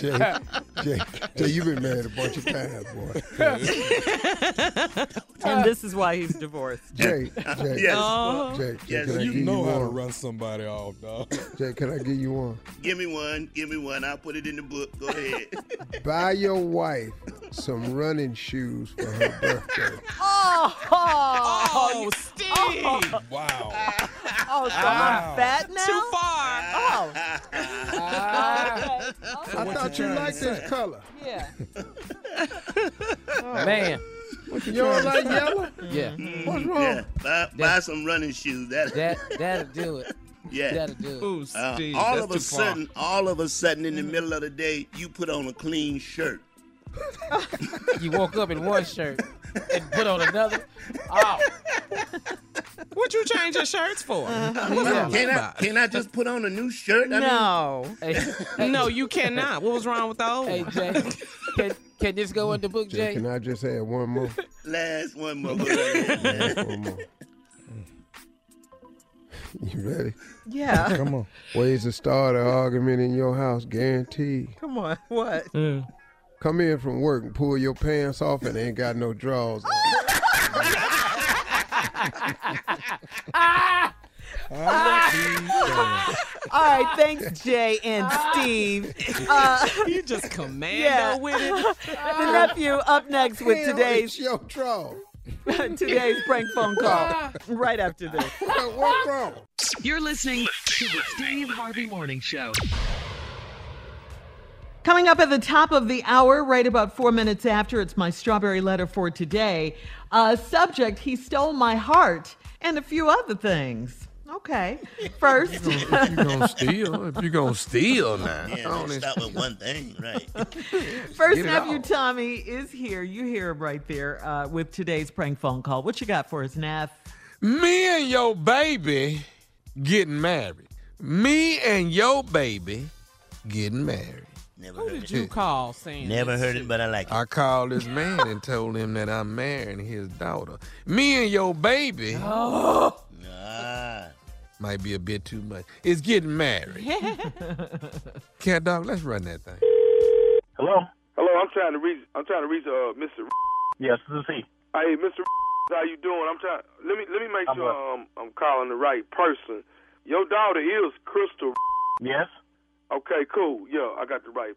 Jay, Jay, Jay, you've been married a bunch of times, boy. <laughs> and this is why he's divorced. Jay, Jay, Yes. Oh. Jay, uh-huh. Jay, Yes, can I You give know you how to run somebody off, dog. Jay, can I give you one? Give me one. Give me one. I'll put it in the book. Go ahead. <laughs> Buy your wife some running shoes for her birthday. Oh, Oh, Steve. Wow. oh, so I'm fat now? Too far. Oh, <laughs> I thought you liked this color. yeah. man, You don't like yellow? yeah, What's wrong? yeah. Buy, buy some running shoes. That. <laughs> that that'll do it. <laughs> yeah. That'll do it. Ooh, Uh, all that's of a too far. sudden, all of a sudden, in the middle of the day, you put on a clean shirt. You woke up in one shirt and put on another. Oh, <laughs> What you change your shirts for? Uh-huh. yeah. Can I? Can I just put on a new shirt? I mean, No. Hey, <laughs> No, you cannot. What was wrong with the old hey. Jay, can, can this go in the book, Jay, Jay? can I just add one more? last one more. Last one more. <laughs> You ready? Yeah. Come on. Ways to start an argument in your house, guaranteed. Come on. What? Come in from work and pull your pants off and ain't got no drawers. <laughs> All right. Thanks, Jay and Steve. Uh, <laughs> You just commando yeah. with it. <laughs> the nephew up next with today's your draw. Today's prank phone call right after this. What's wrong? You're listening to the Steve Harvey Morning Show. Coming up at the top of the hour, right about four minutes after, it's my strawberry letter for today. Uh, subject, he stole my heart, and a few other things. Okay. <laughs> First, If you gonna <laughs> steal, if you gonna steal now, Yeah, don't let's start with one thing, right? <laughs> First nephew out. Tommy is here. You hear him right there uh, with today's prank phone call. What you got for us, Neff? Me and your baby getting married. Me and your baby getting married. Never Who heard did it. you call saying Never heard it, but I like it. I called this man and told him that I'm marrying his daughter. Me and your baby <gasps> Ah, might be a bit too much. It's getting married. <laughs> Cat dog, let's run that thing. Hello. Hello. I'm trying to reach. I'm trying to reach uh Mr. Yes, this is he. Hey, Mr. How you doing? I'm trying. Let me let me make I'm sure well. um, I'm calling the right person. Your daughter is Crystal. Yes. Okay, cool. Yeah, I got the right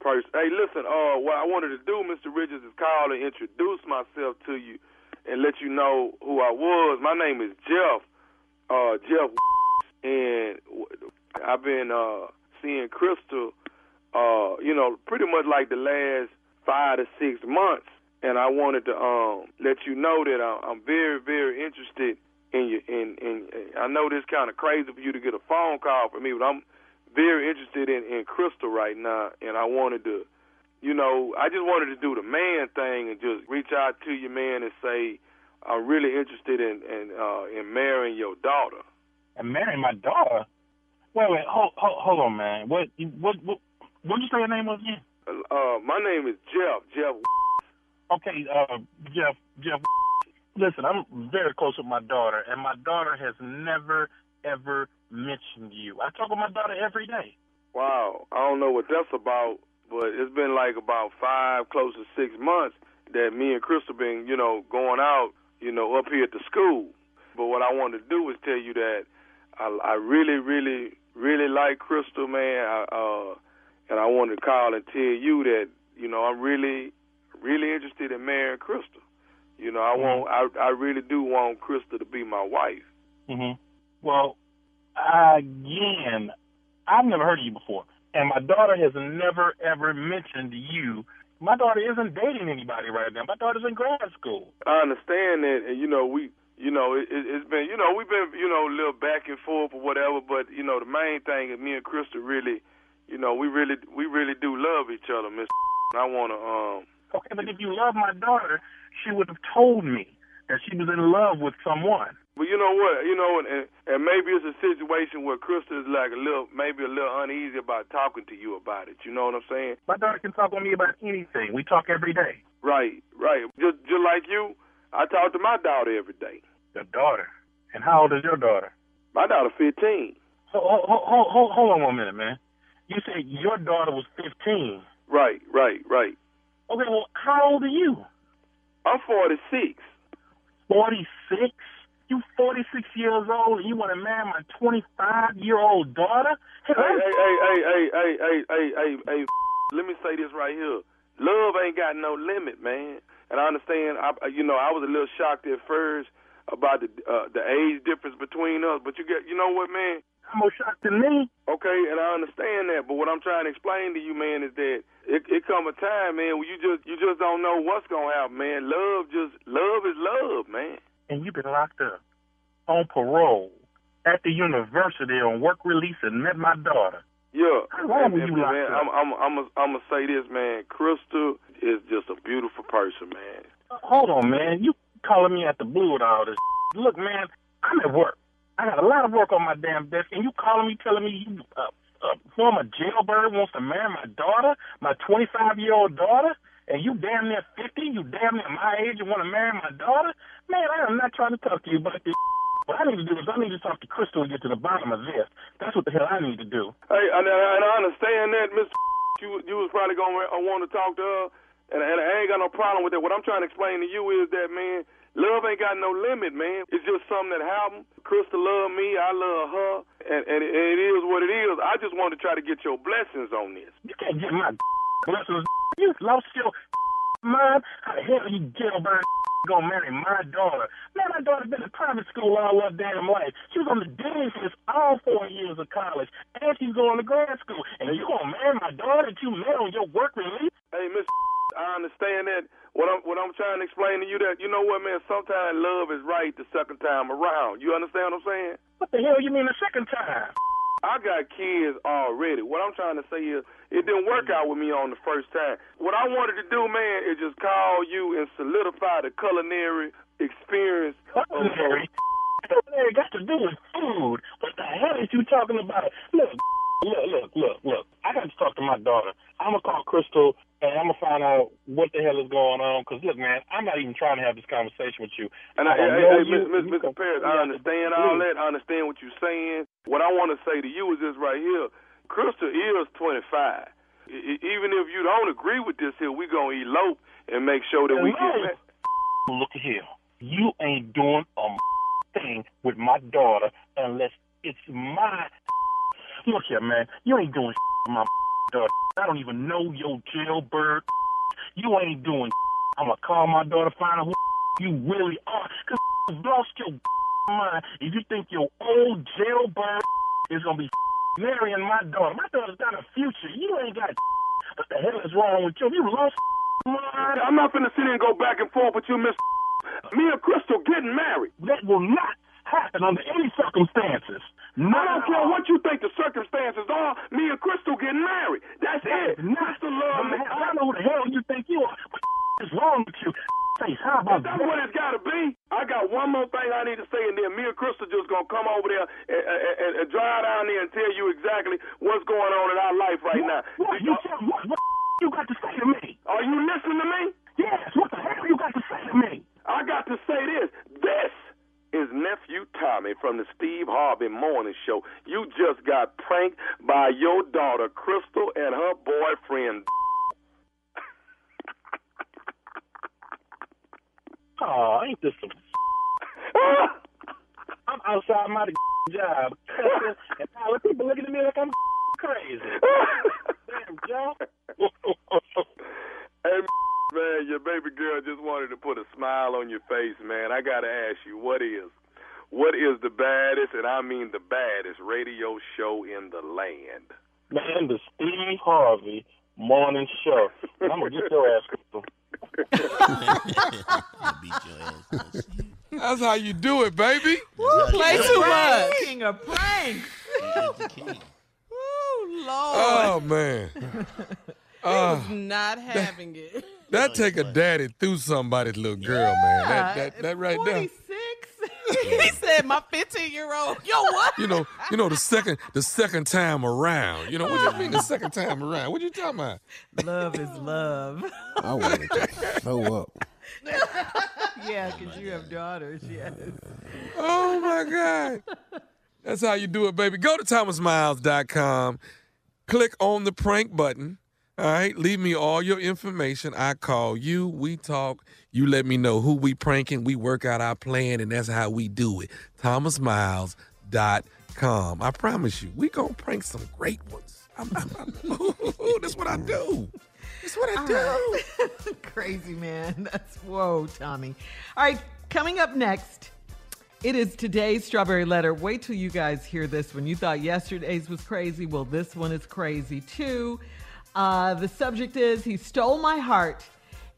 person. Hey, listen. Uh, what I wanted to do, Mr. Richards, is call and introduce myself to you and let you know who I was. My name is Jeff. Uh, Jeff, and I've been uh seeing Crystal. Uh, you know, pretty much like the last five to six months, and I wanted to um let you know that I'm very, very interested in you. In, in, I know this kind of crazy for you to get a phone call from me, but I'm very interested in in Crystal right now, and I wanted to, you know, I just wanted to do the man thing and just reach out to your man, and say I'm really interested in in uh, in marrying your daughter. And marrying my daughter. Wait, wait, hold, hold, hold on, man. What, what, what, what did you say your name was again? Uh, my name is Jeff. Jeff. Okay, uh, Jeff, Jeff. Listen, I'm very close with my daughter, and my daughter has never, ever mentioned you. I talk with my daughter every day. Wow, I don't know what that's about, but it's been like about five, close to six months that me and Crystal been, you know, going out, you know, up here at the school. But what I want to do is tell you that I, I really, really, really like Crystal, man. I, uh, and I wanted to call and tell you that, you know, I'm really, really interested in marrying Crystal. You know, I want, I, I really do want Crystal to be my wife. hmm Well, again, I've never heard of you before, and my daughter has never ever mentioned you. My daughter isn't dating anybody right now. My daughter's in grad school. I understand that, and you know we, you know, it, it, it's been, you know, we've been, you know, a little back and forth or whatever. But you know, the main thing is me and Crystal really, you know, we really, we really do love each other, Miss. I want to, um, Okay, but if you love my daughter, she would have told me that she was in love with someone. But you know what, you know, and, and maybe it's a situation where Crystal is like a little, maybe a little uneasy about talking to you about it. You know what I'm saying? My daughter can talk with me about anything. We talk every day. Right, right. Just, just like you, I talk to my daughter every day. Your daughter. And how old is your daughter? My daughter 15. Hold, hold, hold, hold, hold on one minute, man. You said your daughter was 15. Right, right, right. Okay, well, how old are you? I'm 46. 46? You 46 years old and you want to marry my 25 year old daughter? Hey, hey, hey, hey, hey, hey, hey, hey, hey, hey, <laughs> let me say this right here. Love ain't got no limit, man. And I understand, I, you know, I was a little shocked at first about the uh, the age difference between us, but you get, you know what, man? I'm more shocked than me. Okay, and I understand that, but what I'm trying to explain to you, man, is that it, it come a time, man, where you just you just don't know what's gonna happen, man. Love just love is love, man. And you've been locked up on parole at the university on work release and met my daughter. Yeah. How long were you and, locked man, up? I'm I'm I'm a, I'm gonna say this, man. Crystal is just a beautiful person, man. Hold on, man. You calling me at the blue with all this? Look, man, I'm at work. I got a lot of work on my damn desk, and you calling me, telling me you uh, uh, former jailbird wants to marry my daughter, my 25 year old daughter, and you damn near 50, you damn near my age, and want to marry my daughter? Man, I am not trying to talk to you about this. What I need to do is I need to talk to Crystal and get to the bottom of this. That's what the hell I need to do. Hey, and, and I understand that, Mister. You you was probably gonna uh, want to talk to her, and, and I ain't got no problem with that. What I'm trying to explain to you is that, man, love ain't got no limit, man. It's just something that happened. Crystal love me, I love her, and, and, and it is what it is. I just want to try to get your blessings on this. You can't get my <laughs> blessings. You lost your <laughs> mind. How the hell you jailbird? <laughs> gonna marry my daughter. Man, my daughter been in private school all her damn life. She was on the dean's list all four years of college, and she's going to grad school. And you gonna marry my daughter that you met on your work release? Hey, Miss, <laughs> I understand that. What I'm what I'm trying to explain to you that you know what, man. Sometimes love is right the second time around. You understand what I'm saying? What the hell you mean the second time? I got kids already. What I'm trying to say is, it didn't work out with me on the first time. What I wanted to do, man, is just call you and solidify the culinary experience. Culinary? Culinary got to do with food. What the hell is you talking about? Look, look, look, look, look. I got to talk to my daughter. I'm gonna call Crystal and I'm gonna find out what the hell is going on. Cause look, man, I'm not even trying to have this conversation with you. And I, hey, know hey, you. Miss, Miss, Mr. Paris, I understand all that. I understand what you're saying. What I want to say to you is this right here. Crystal is 25. E- even if you don't agree with this here, we gonna elope and make sure that we Elope? get. Look here, you ain't doing a thing with my daughter unless it's my. <laughs> Look here, man, you ain't doing <laughs> with my <laughs> daughter. I don't even know your jailbird. You ain't doing. I'm gonna call my daughter, find out who you really are. Cause you've lost your mind if you think your old jailbird <laughs> is gonna be <laughs> marrying my daughter. My daughter's got a future. You ain't got. <laughs> What the hell is wrong with you? You lost mind. I'm not finna sit here and go back and forth with you, Miss. Me and Crystal getting married. That will not happen under any circumstances. No. I don't care what you think the circumstances are. Me and Crystal getting married. That's it. Crystal love me. I don't know who the hell you think you are. What is wrong with you? About That's what it's got to be. I got one more thing I need to say, and then me and Crystal just gonna come over there and, and, and drive down there and tell you exactly what's going on in our life right now. What, you, what, what you got to say to me? Are you listening to me? Yes. What the hell you got to say to me? I got to say this. This is nephew Tommy from the Steve Harvey Morning Show. You just got pranked by your daughter Crystal and her boyfriend. Oh, ain't this some? <laughs> I'm outside my job, cussing, <laughs> and all the people looking at me like I'm <laughs> crazy. Damn, Joe. Hey, man, your baby girl just wanted to put a smile on your face, man. I gotta ask you, what is, what is the baddest, and I mean the baddest radio show in the land? Man, the Steve Harvey Morning Show. I'm gonna get your ass. Crystal. That's how you do it, baby. Play That's too right. much. King of pranks. Lord. Oh man. <laughs> I Uh, was not having it. that take a daddy through somebody's little girl, man. That that that right there. He said my 15 year old. Yo, what? You know, you know the second the second time around. You know what you mean the second time around? What you talking about? Love is love. I wanted to throw up. yeah, because you have daughters. Yes. Oh my God. That's how you do it, baby. Go to thomasmiles.com, click on the prank button. All right, leave me all your information. I call you, we talk, you let me know who we pranking, we work out our plan, and that's how we do it. thomasmiles.com. I promise you, we gonna prank some great ones. I'm, I'm, I'm, <laughs> that's what I do. That's what I do. <laughs> Crazy man. That's whoa, Tommy. All right, coming up next. It is today's strawberry letter. Wait till you guys hear this one. You thought yesterday's was crazy. Well, this one is crazy too. Uh, the subject is He stole my heart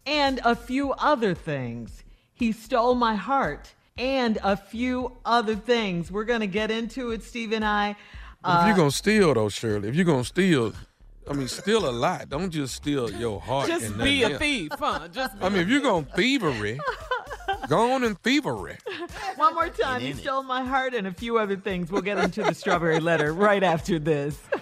and a few other things. He stole my heart and a few other things. We're going to get into it, Steve and I. if you're gonna steal though, Shirley, if you're gonna steal, I mean, steal a lot. Don't just steal your heart. Just and be a else. thief, huh? Just be I mean, if you're going to thievery, go on and thievery. <laughs> One more time. He stole my heart and a few other things. We'll get into the strawberry letter right after this. <laughs>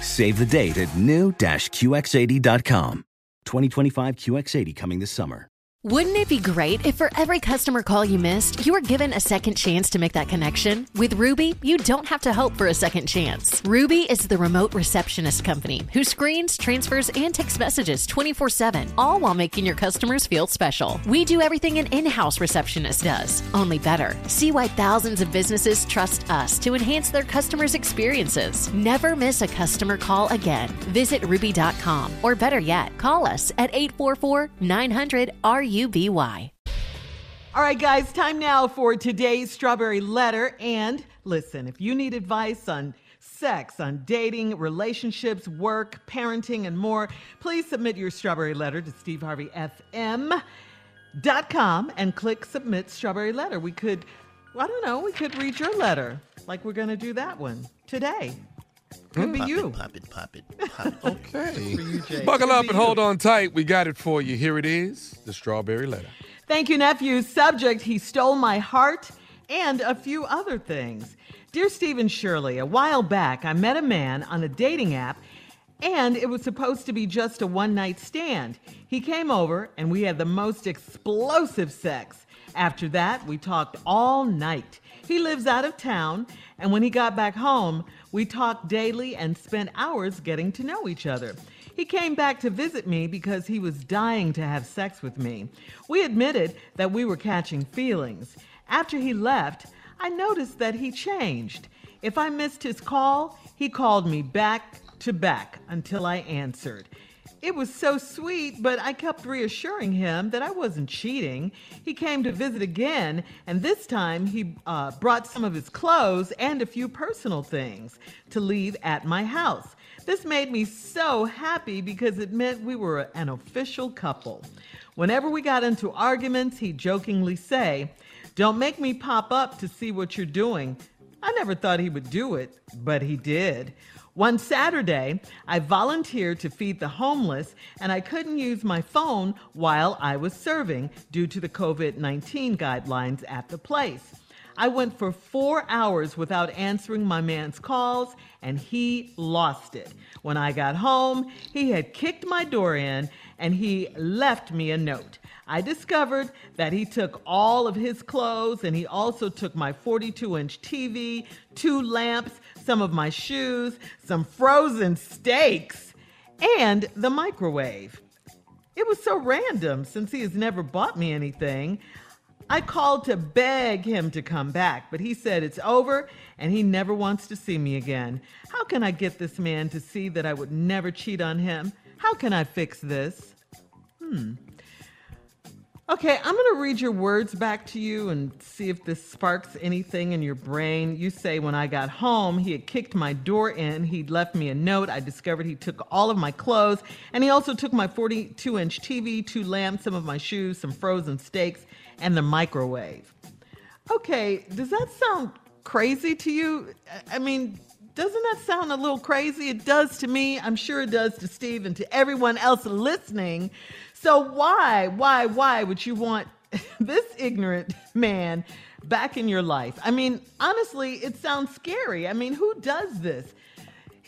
Save the date at new-QX80.com. 2025 QX80 coming this summer. Wouldn't it be great if for every customer call you missed, you were given a second chance to make that connection? With Ruby, you don't have to hope for a second chance. Ruby is the remote receptionist company who screens, transfers, and takes messages 24 7, all while making your customers feel special. We do everything an in house receptionist does, only better. See why thousands of businesses trust us to enhance their customers' experiences. Never miss a customer call again. Visit Ruby.com, or better yet, call us at 844 900 RUBY. All right, guys, time now for today's strawberry letter. And listen, if you need advice on sex, on dating, relationships, work, parenting, and more, please submit your strawberry letter to steveharveyfm.com and click submit strawberry letter. We could, I don't know, we could read your letter like we're going to do that one today. Could be Pop you. It, pop it, pop it, pop it. <laughs> Okay. You, Buckle up and hold on tight. We got it for you. Here it is the strawberry letter. Thank you, nephew. Subject He stole my heart and a few other things. Dear Stephen Shirley, a while back I met a man on a dating app and it was supposed to be just a one night stand. He came over and we had the most explosive sex. After that, we talked all night. He lives out of town, and when he got back home, we talked daily and spent hours getting to know each other. He came back to visit me because he was dying to have sex with me. We admitted that we were catching feelings. After he left, I noticed that he changed. If I missed his call, he called me back to back until I answered. It was so sweet, but I kept reassuring him that I wasn't cheating. He came to visit again, and this time he uh, brought some of his clothes and a few personal things to leave at my house. This made me so happy because it meant we were an official couple. Whenever we got into arguments, he'd jokingly say, Don't make me pop up to see what you're doing. I never thought he would do it, but he did. One Saturday, I volunteered to feed the homeless, and I couldn't use my phone while I was serving due to the COVID 19 guidelines at the place. I went for four hours without answering my man's calls, and he lost it. When I got home, he had kicked my door in and he left me a note. I discovered that he took all of his clothes and he also took my 42 inch TV, two lamps, some of my shoes, some frozen steaks, and the microwave. It was so random since he has never bought me anything. I called to beg him to come back, but he said it's over and he never wants to see me again. How can I get this man to see that I would never cheat on him? How can I fix this? Hmm. Okay, I'm going to read your words back to you and see if this sparks anything in your brain. You say, When I got home, he had kicked my door in. He'd left me a note. I discovered he took all of my clothes, and he also took my 42 inch TV, two lamps, some of my shoes, some frozen steaks, and the microwave. Okay, does that sound crazy to you? I- I mean, doesn't that sound a little crazy? It does to me. I'm sure it does to Steve and to everyone else listening. So why, why, why would you want <laughs> this ignorant man back in your life? I mean, honestly, it sounds scary. I mean, who does this?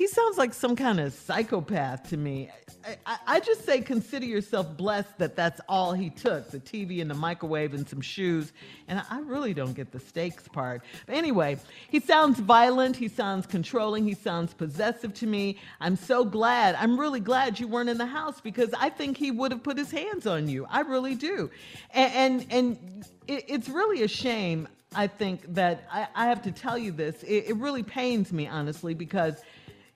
He sounds like some kind of psychopath to me. I, I, I just say consider yourself blessed that that's all he took the TV and the microwave and some shoes. And I really don't get the steaks part. But anyway, he sounds violent. He sounds controlling. He sounds possessive to me. I'm so glad. I'm really glad you weren't in the house because I think he would have put his hands on you. I really do. And, and, and it, it's really a shame, I think, that I, I have to tell you this. It, it really pains me, honestly, because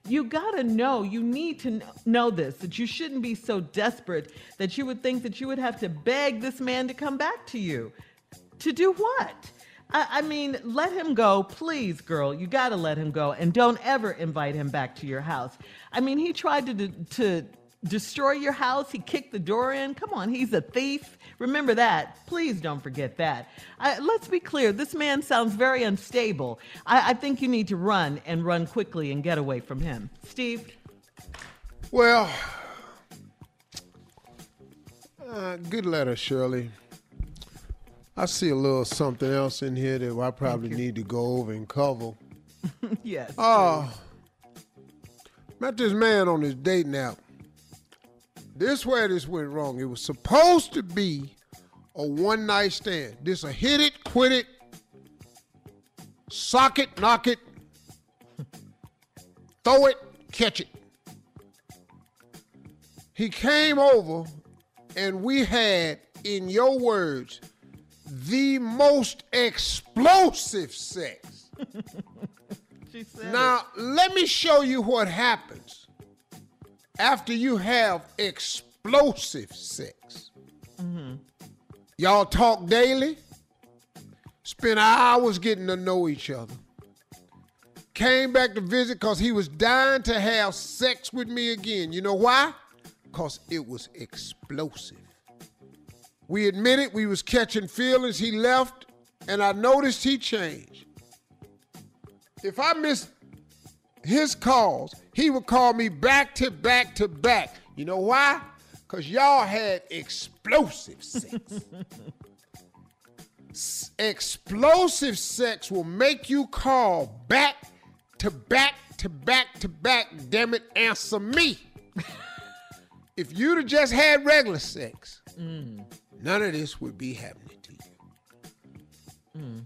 you gotta know, you need to know this, that you shouldn't be so desperate that you would think that you would have to beg this man to come back to you. To do what? I, I mean, let him go, please, girl. You gotta let him go, and don't ever invite him back to your house. I mean, he tried to to destroy your house. He kicked the door in. Come on, he's a thief. Remember that. Please don't forget that. Uh, let's be clear. This man sounds very unstable. I, I think you need to run and run quickly and get away from him. Steve? Well, uh, good letter, Shirley. I see a little something else in here that I probably need to go over and cover. <laughs> yes. Oh, met this man on his dating app. This where this went wrong. It was supposed to be a one night stand. This a hit it, quit it, sock it, knock it, <laughs> throw it, catch it. He came over and we had, in your words, the most explosive sex. <laughs> she said Now, let me show you what happens after you have explosive sex. Mm-hmm. Y'all talk daily, spend hours getting to know each other. Came back to visit because he was dying to have sex with me again. You know why? Because it was explosive. We admitted we was catching feelings. He left, and I noticed he changed. If I missed his calls, he would call me back to back to back. You know why? Because y'all had explosive sex. S- explosive sex will make you call back to back to back to back. Damn it, answer me. <laughs> if you'd have just had regular sex, none of this would be happening to you. Mm.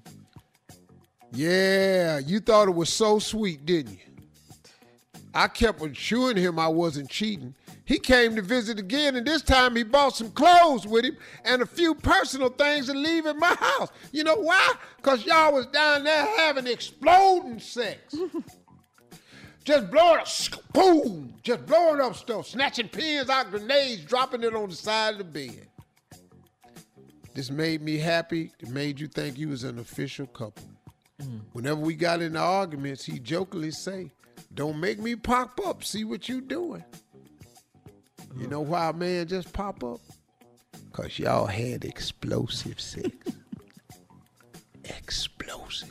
Yeah, you thought it was so sweet, didn't you? I kept assuring him I wasn't cheating. He came to visit again, and this time he bought some clothes with him and a few personal things to leave in my house. You know why? Because y'all was down there having exploding sex. <laughs> just blowing up, boom, just blowing up stuff, snatching pins out, grenades, dropping it on the side of the bed. This made me happy. It made you think you was an official couple. Mm. Whenever we got into arguments, he jokingly say, "Don't make me pop up. See what you doing." You know why a man just pop up? Cause y'all had explosive sex. <laughs> explosive.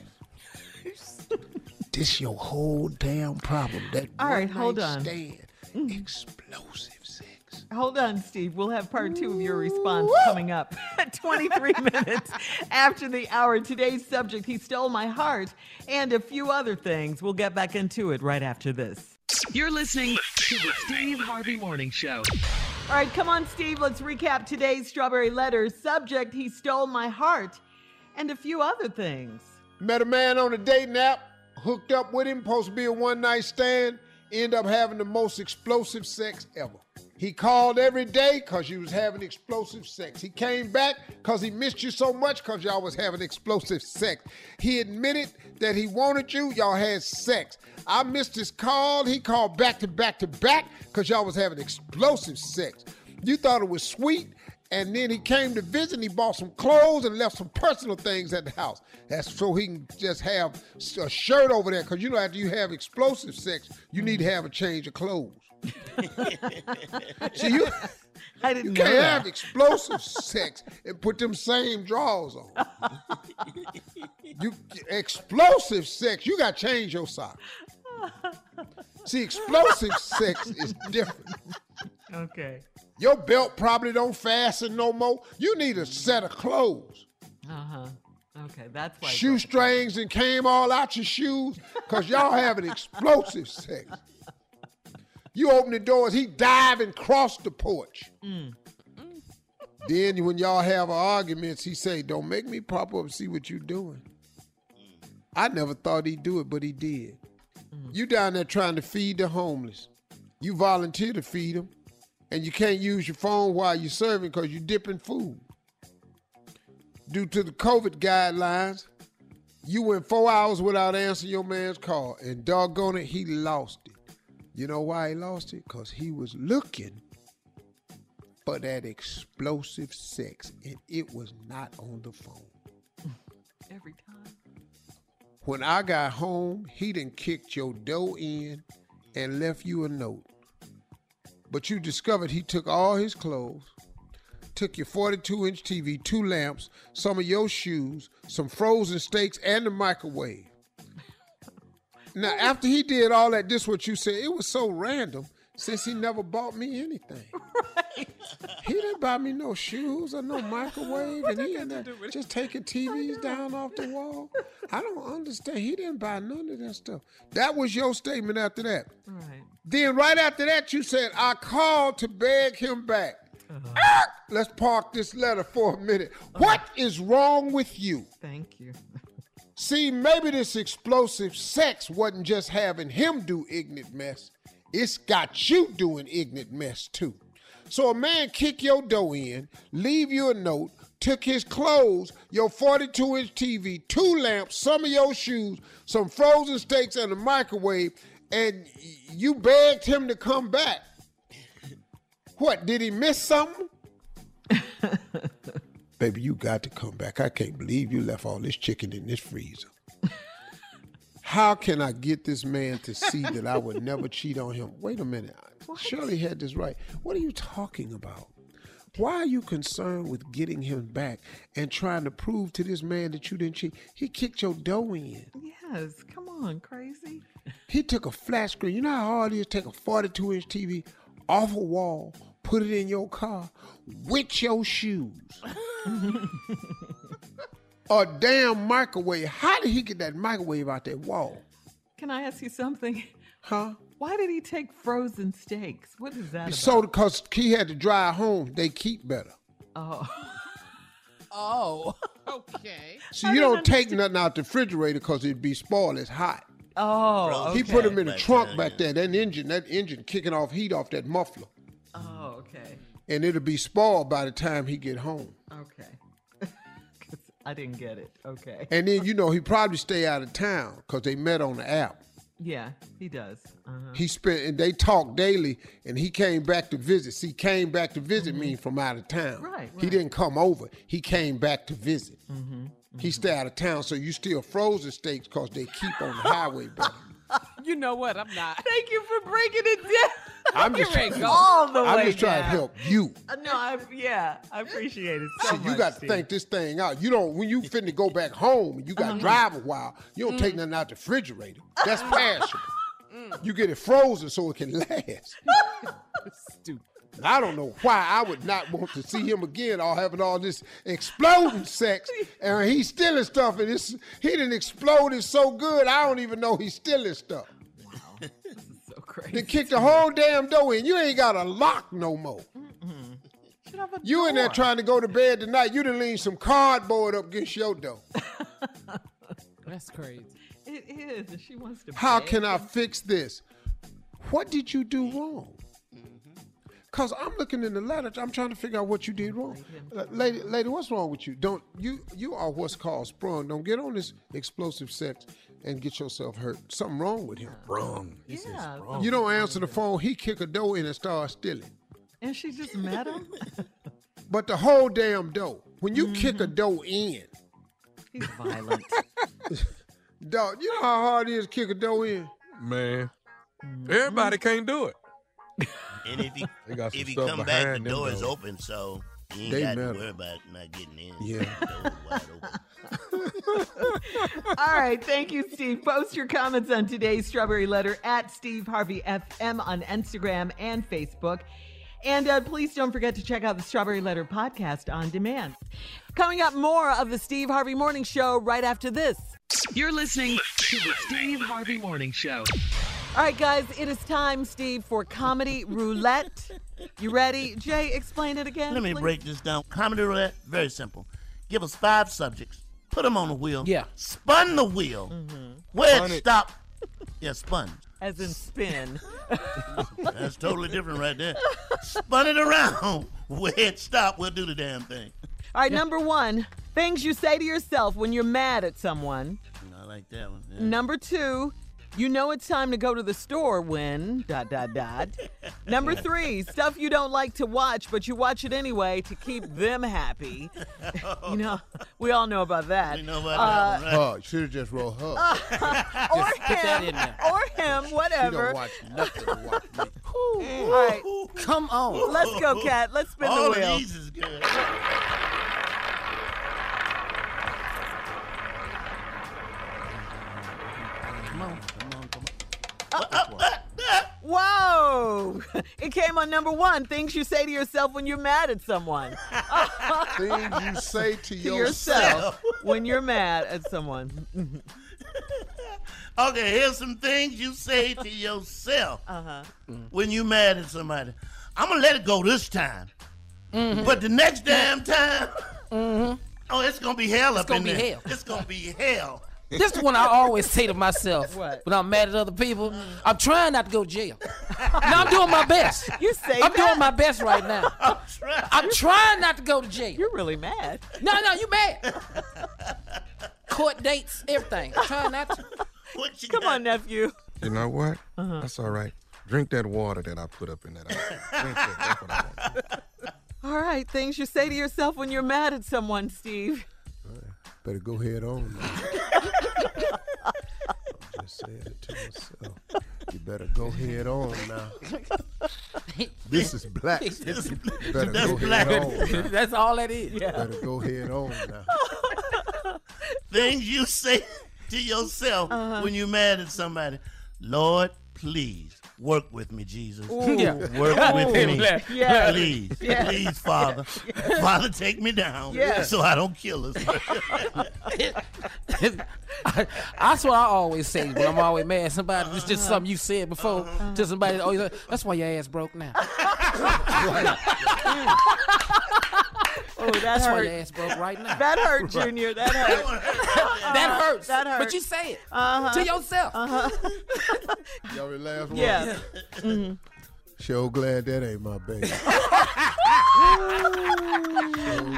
this your whole damn problem. That All right, hold on. Stand. Mm. Explosive sex. Hold on, Steve. We'll have part two of your response coming up at <laughs> 23 <laughs> minutes after the hour. Today's subject, He Stole My Heart, and a few other things. We'll get back into it right after this. You're listening to the Steve Harvey Morning Show. All right, come on, Steve. Let's recap today's Strawberry Letters. Subject, He Stole My Heart, and a few other things. Met a man on a dating app, hooked up with him, supposed to be a one night stand, end up having the most explosive sex ever. He called every day because you was having explosive sex. He came back because he missed you so much because y'all was having explosive sex. He admitted that he wanted you, y'all had sex. I missed his call. He called back to back to back because y'all was having explosive sex. You thought it was sweet, and then he came to visit. And he bought some clothes and left some personal things at the house. That's so he can just have a shirt over there. Because you know, after you have explosive sex, you need to have a change of clothes. <laughs> See, you, I didn't you can't that. have explosive sex and put them same drawers on. <laughs> you explosive sex, you got to change your socks. See, explosive sex is different. Okay. Your belt probably don't fasten no more. You need a set of clothes. Uh huh. Okay, that's why. Shoestrings and came all out your shoes because y'all having explosive sex. You open the doors, he dive and cross the porch. Mm. Then when y'all have arguments, he say, "Don't make me pop up and see what you doing." I never thought he'd do it, but he did. You down there trying to feed the homeless. You volunteer to feed them, and you can't use your phone while you're serving because you're dipping food. Due to the COVID guidelines, you went four hours without answering your man's call, and doggone it, he lost it. You know why he lost it? Because he was looking for that explosive sex, and it was not on the phone. <laughs> Every time. When I got home, he done kicked your door in and left you a note. But you discovered he took all his clothes, took your 42 inch TV, two lamps, some of your shoes, some frozen steaks, and the microwave. <laughs> Now, after he did all that, this what you said. It was so random since he never bought me anything. <laughs> He didn't buy me no shoes or no microwave, and he ended up just taking TVs down off the wall. I don't understand. He didn't buy none of that stuff. That was your statement after that. Right. Then right after that, you said, I called to beg him back. Ah! Let's park this letter for a minute. What is wrong with you? Thank you. <laughs> See, maybe this explosive sex wasn't just having him do ignorant mess. It's got you doing ignorant mess too. So a man kick your dough in, leave you a note, took his clothes, your 42 inch TV, two lamps, some of your shoes, some frozen steaks, and a microwave, and you begged him to come back. What, did he miss something? <laughs> Baby, you got to come back. I can't believe you left all this chicken in this freezer. <laughs> How can I get this man to see that I would never cheat on him? Wait a minute. Shirley had this right. What are you talking about? Why are you concerned with getting him back and trying to prove to this man that you didn't cheat? He kicked your dough in. Yes, come on, crazy. He took a flat screen. You know how hard it is to take a 42 inch TV off a wall, put it in your car with your shoes. <laughs> a damn microwave. How did he get that microwave out that wall? Can I ask you something? Huh? Why did he take frozen steaks? What is that about? So because he had to drive home, they keep better. Oh. Oh. <laughs> Okay. So you don't take nothing out the refrigerator because it'd be spoiled. It's hot. Oh, He put them in the trunk back there. That engine, that engine kicking off heat off that muffler, Oh, okay. and it'll be spoiled by the time he get home. Okay. <laughs> I didn't get it. Okay. And then you know he probably stay out of town because they met on the app. Yeah, he does. Uh-huh. He spent and they talked daily, and he came back to visit. See, came back to visit me from out of town. Mm-hmm. Right, He didn't come over. He came back to visit. Mm-hmm. He stay out of town, so you still frozen steaks because they keep on the highway better. <laughs> You know what? I'm not. Thank you for breaking it down. <laughs> I'm just trying, all the I'm way just trying to help you. Uh, no, I yeah, I appreciate it so So much. you got to think this thing out. You don't when you finna go back home and you got to Uh-huh. drive a while. You don't Mm. take nothing out the refrigerator. That's <laughs> perishable. You get it frozen so it can last. <laughs> Stupid. I don't know why I would not want to see him again or having all this exploding sex and he's stealing stuff and it's, he didn't explode it so good I don't even know he's stealing stuff. so crazy. They kicked the whole damn door in. You ain't got a lock no more. Should have a You in there trying to go to bed tonight. You done lean some cardboard up against your door. <laughs> That's crazy. It is, and she wants to. How beg can I fix this? What did you do mm-hmm. wrong? Cause I'm looking in the letter. I'm trying to figure out what you did wrong. Lady, lady, what's wrong with you? Don't you you are what's called sprung. Don't get on this explosive sex and get yourself hurt. Something wrong with him. Wrong. Yeah, You don't answer the phone. He kick a door in and start stealing. and she just met him. <laughs> But the whole damn door. When you kick Mm-hmm. a door in, He's violent. <laughs> dog, you know how hard it is to kick a door in. Man, Mm-hmm. everybody can't do it. And if he <laughs> They got if he come back, the behind door is open, so you ain't They got to worry about not getting in. Yeah. The door wide open. All right, thank you, Steve. Post your comments on today's Strawberry Letter at Steve Harvey FM on Instagram and Facebook. And uh, please don't forget to check out the Strawberry Letter podcast on demand. Coming up, more of the Steve Harvey Morning Show right after this. You're listening to the Steve Harvey Morning Show. All right, guys, it is time, Steve, for Comedy Roulette. You ready? Jay, explain it again. Let me please. break this down. Comedy roulette, very simple. Give us five subjects, put them on the wheel. Yeah. Spun the wheel. Mm-hmm. Where Spun it it. stop. Yeah, spun. As in spin. <laughs> That's totally different right there. Spun it around. Where it stop, we'll do the damn thing. All right, number one, things you say to yourself when you're mad at someone. I like that one. yeah. Number two, you know it's time to go to the store when dot dot dot. Number <laughs> three, stuff you don't like to watch, but you watch it anyway to keep them happy. <laughs> you know, we all know about that. We know about Uh, that one, right? Hug. Should have just wrote hug. <laughs> or put that in him, or him, She whatever. don't watch nothing to watch me. All right. Come on. Let's go, Cat. Let's spin All the wheel. of these is good. Whoa! <laughs> It came on number one. Things you say to yourself when you're mad at someone. <laughs> Things you say to, <laughs> to yourself. yourself when you're mad at someone. Okay, here's some things you say to yourself Uh huh. Mm. when you're mad at somebody. I'm gonna let it go this time, mm-hmm. but the next damn time, mm-hmm. oh, it's gonna be hell up gonna in be there. hell. It's gonna be hell. This is one I always say to myself What? when I'm mad at other people. I'm trying not to go to jail. now I'm doing my best. <laughs> You say I'm that? doing my best right now. <laughs> I'm trying. I'm trying not to go to jail. You're really mad. No, no, you mad. Court dates, everything. I'm trying not to. <laughs> What you Come got? on, nephew. You know what? Uh-huh. That's all right. Drink that water that I put up in that. Drink that. That's what I want. All right, things you say to yourself when you're mad at someone, Steve. Better go head on now. I'm just saying it to myself. You better go head on now. This is black. You better That's go black. head on now. <laughs> That's all that is. Better go head on now. Things you say to yourself Uh-huh. when you're mad at somebody. Lord, please work with me, Jesus. Yeah. Work with me. <laughs> Yeah. Please, Yeah. please, Father. <laughs> Father, take me down Yeah. so I don't kill us. <laughs> That's what I always say when I'm always mad at somebody. It's just something you said before to somebody. Oh, you- that's why your ass broke now. Oh, that That's why your hurt. ass broke right now. That hurt, Junior. That hurt. That hurts. That hurt. But you say it Uh-huh. to yourself. Y'all ready last? Yeah. Mhm. Sure glad that ain't my baby. <laughs>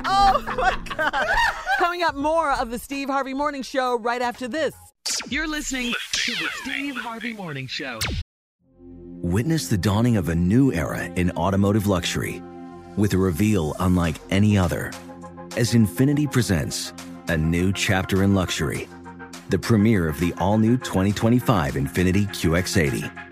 Oh my God. Coming up, more of the Steve Harvey Morning Show right after this. You're listening to the Steve Harvey Morning Show. Witness the dawning of a new era in automotive luxury with a reveal unlike any other as Infiniti presents a new chapter in luxury, the premiere of the all new 2025 Infiniti QX80.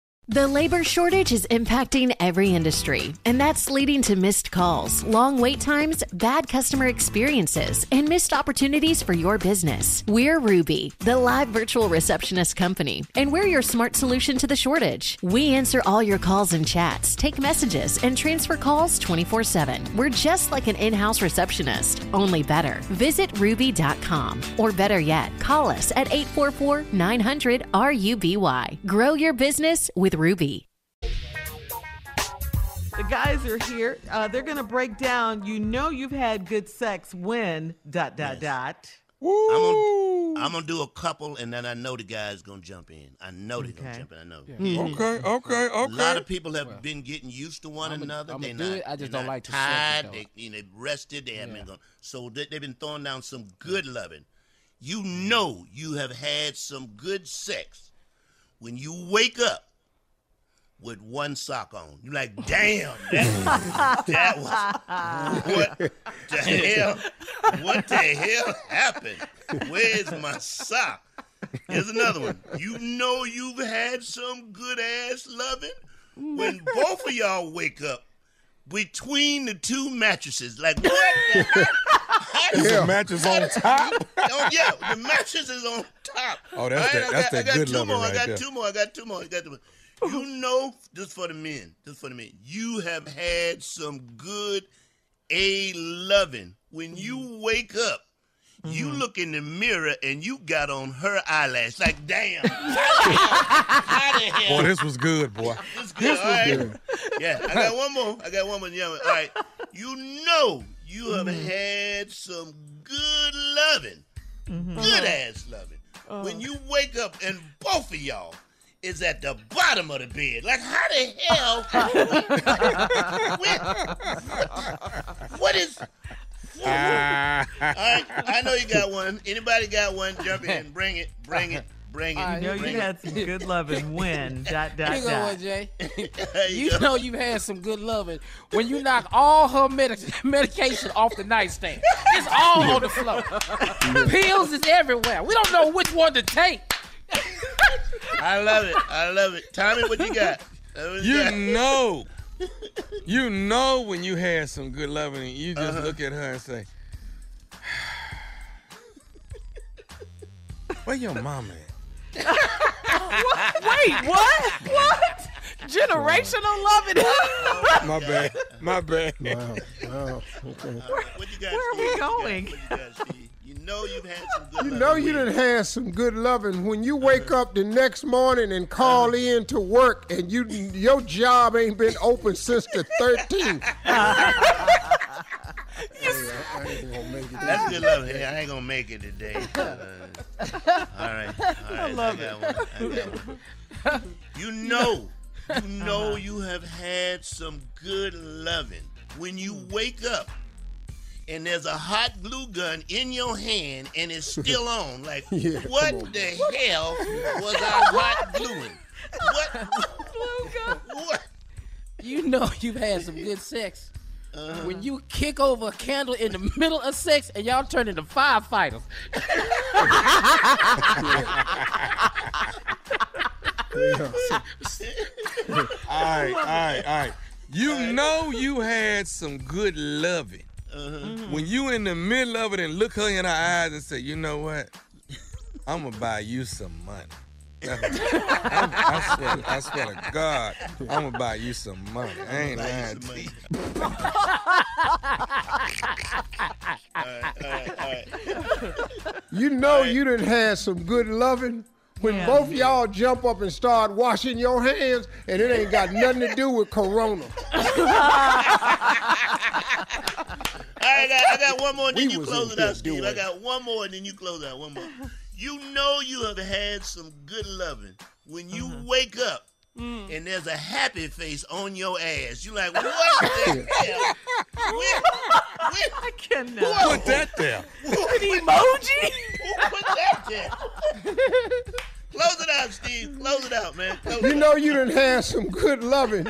The labor shortage is impacting every industry, and that's leading to missed calls, long wait times, bad customer experiences, and missed opportunities for your business. We're Ruby, the live virtual receptionist company, and we're your smart solution to the shortage. We answer all your calls and chats, take messages, and transfer calls 24 7. We're just like an in house receptionist, only better. Visit ruby.com, or better yet, call us at 844 900 RUBY. Grow your business with Ruby. The guys are here. Uh, they're going to break down. You know you've had good sex when dot dot dot. I'm gonna, I'm gonna do a couple, and then I know the guy's gonna jump in. I know they're gonna jump in. I know. Mm. Okay, okay, A lot of people have been getting used to one I'ma- another. I'ma they do not, it. I just don't not like to suck it, tired. though. They, you know, they rested. They haven't Yeah. been going. So they, they've been throwing down some good loving. You know, you have had some good sex when you wake up with one sock on. You're like, damn, that, that was what the <laughs> hell? What the hell happened? Where's my sock? Here's another one. You know you've had some good ass loving when both of y'all wake up between the two mattresses. Like what? The heck? How Is did- the mattress on top? Oh yeah, the mattress is on top. Oh, that's Right? that- I that's got, that I got good two loving more. I right got there. two more. I got two more. I got two more. You know, just for the men, just for the men, you have had some good a loving. When you wake up, You Mm-hmm. look in the mirror and you got on her eyelash. Like, damn. <laughs> How the hell? How the hell? Boy, this was good, boy. This was good. Yeah, I got one more. I got one more. Yeah, all right. You know you have Mm-hmm. had some good loving, Mm-hmm. good ass loving. Uh. When you wake up and both of y'all is at the bottom of the bed. Like, how the hell? <laughs> what is? Ah. All right, I know you got one. Anybody got one? Jump in. Bring it. Bring it. Bring it. I know bring you it. had some good loving when <laughs> dot dot Here you go, dot. Jay. You You know you've had some good loving when you knock all her medic- medication off the nightstand. It's all on the floor. <laughs> Pills is everywhere. We don't know which one to take. I love it. I love it. Tommy, what you got? What You got? know, <laughs> you know when you had some good loving, and you just Uh-huh. look at her and say, "Where your mama at?" <laughs> Wait, what? What? Generational loving. <laughs> My bad. My bad. Wow. Wow. Okay. What you got, Where are Steve? we What you got? going? What you got, Steve? You know you've had some good You loving know you done had some good loving when you uh-huh. wake up the next morning and call uh-huh. in to work and you your job ain't been open since the 13th. <laughs> I ain't gonna make it. That's good love. Hey, I ain't gonna make it today. <laughs> Uh, all right, all right. I love got One. I got one. You know, you know, you have had some good loving when you mm. Mm. wake up and there's a hot glue gun in your hand and it's <laughs> still on. Like, Yeah, what on. the hell was I <laughs> hot gluing? What? <laughs> Blue gun? What? You know you've had some good sex Uh-huh. when you kick over a candle in the middle of sex and y'all turn into firefighters. All right, all right, all right. You know you had some good loving Mm-hmm. Mm-hmm. when you in the middle of it and look her in her eyes and say, "You know what? I'm gonna buy you some money." <laughs> I'm- I, swear, I swear to God, I'm gonna buy you some money. I ain't lying to you. <laughs> All right, all right, all right. You know you done had some good loving when Yeah. both y'all jump up and start washing your hands and it ain't got nothing to do with corona. <laughs> All right, I got, I got one more, and then We you close it out, here Steve. I got one more, and then you close out. One more. You know you have had some good loving when you Uh-huh. wake up Mm. and there's a happy face on your ass. You like, what <laughs> the hell? Where, where, I cannot. Put that there. An emoji? who put that there? Close it out, Steve. Close it out, man. Close You know out. you done had some good loving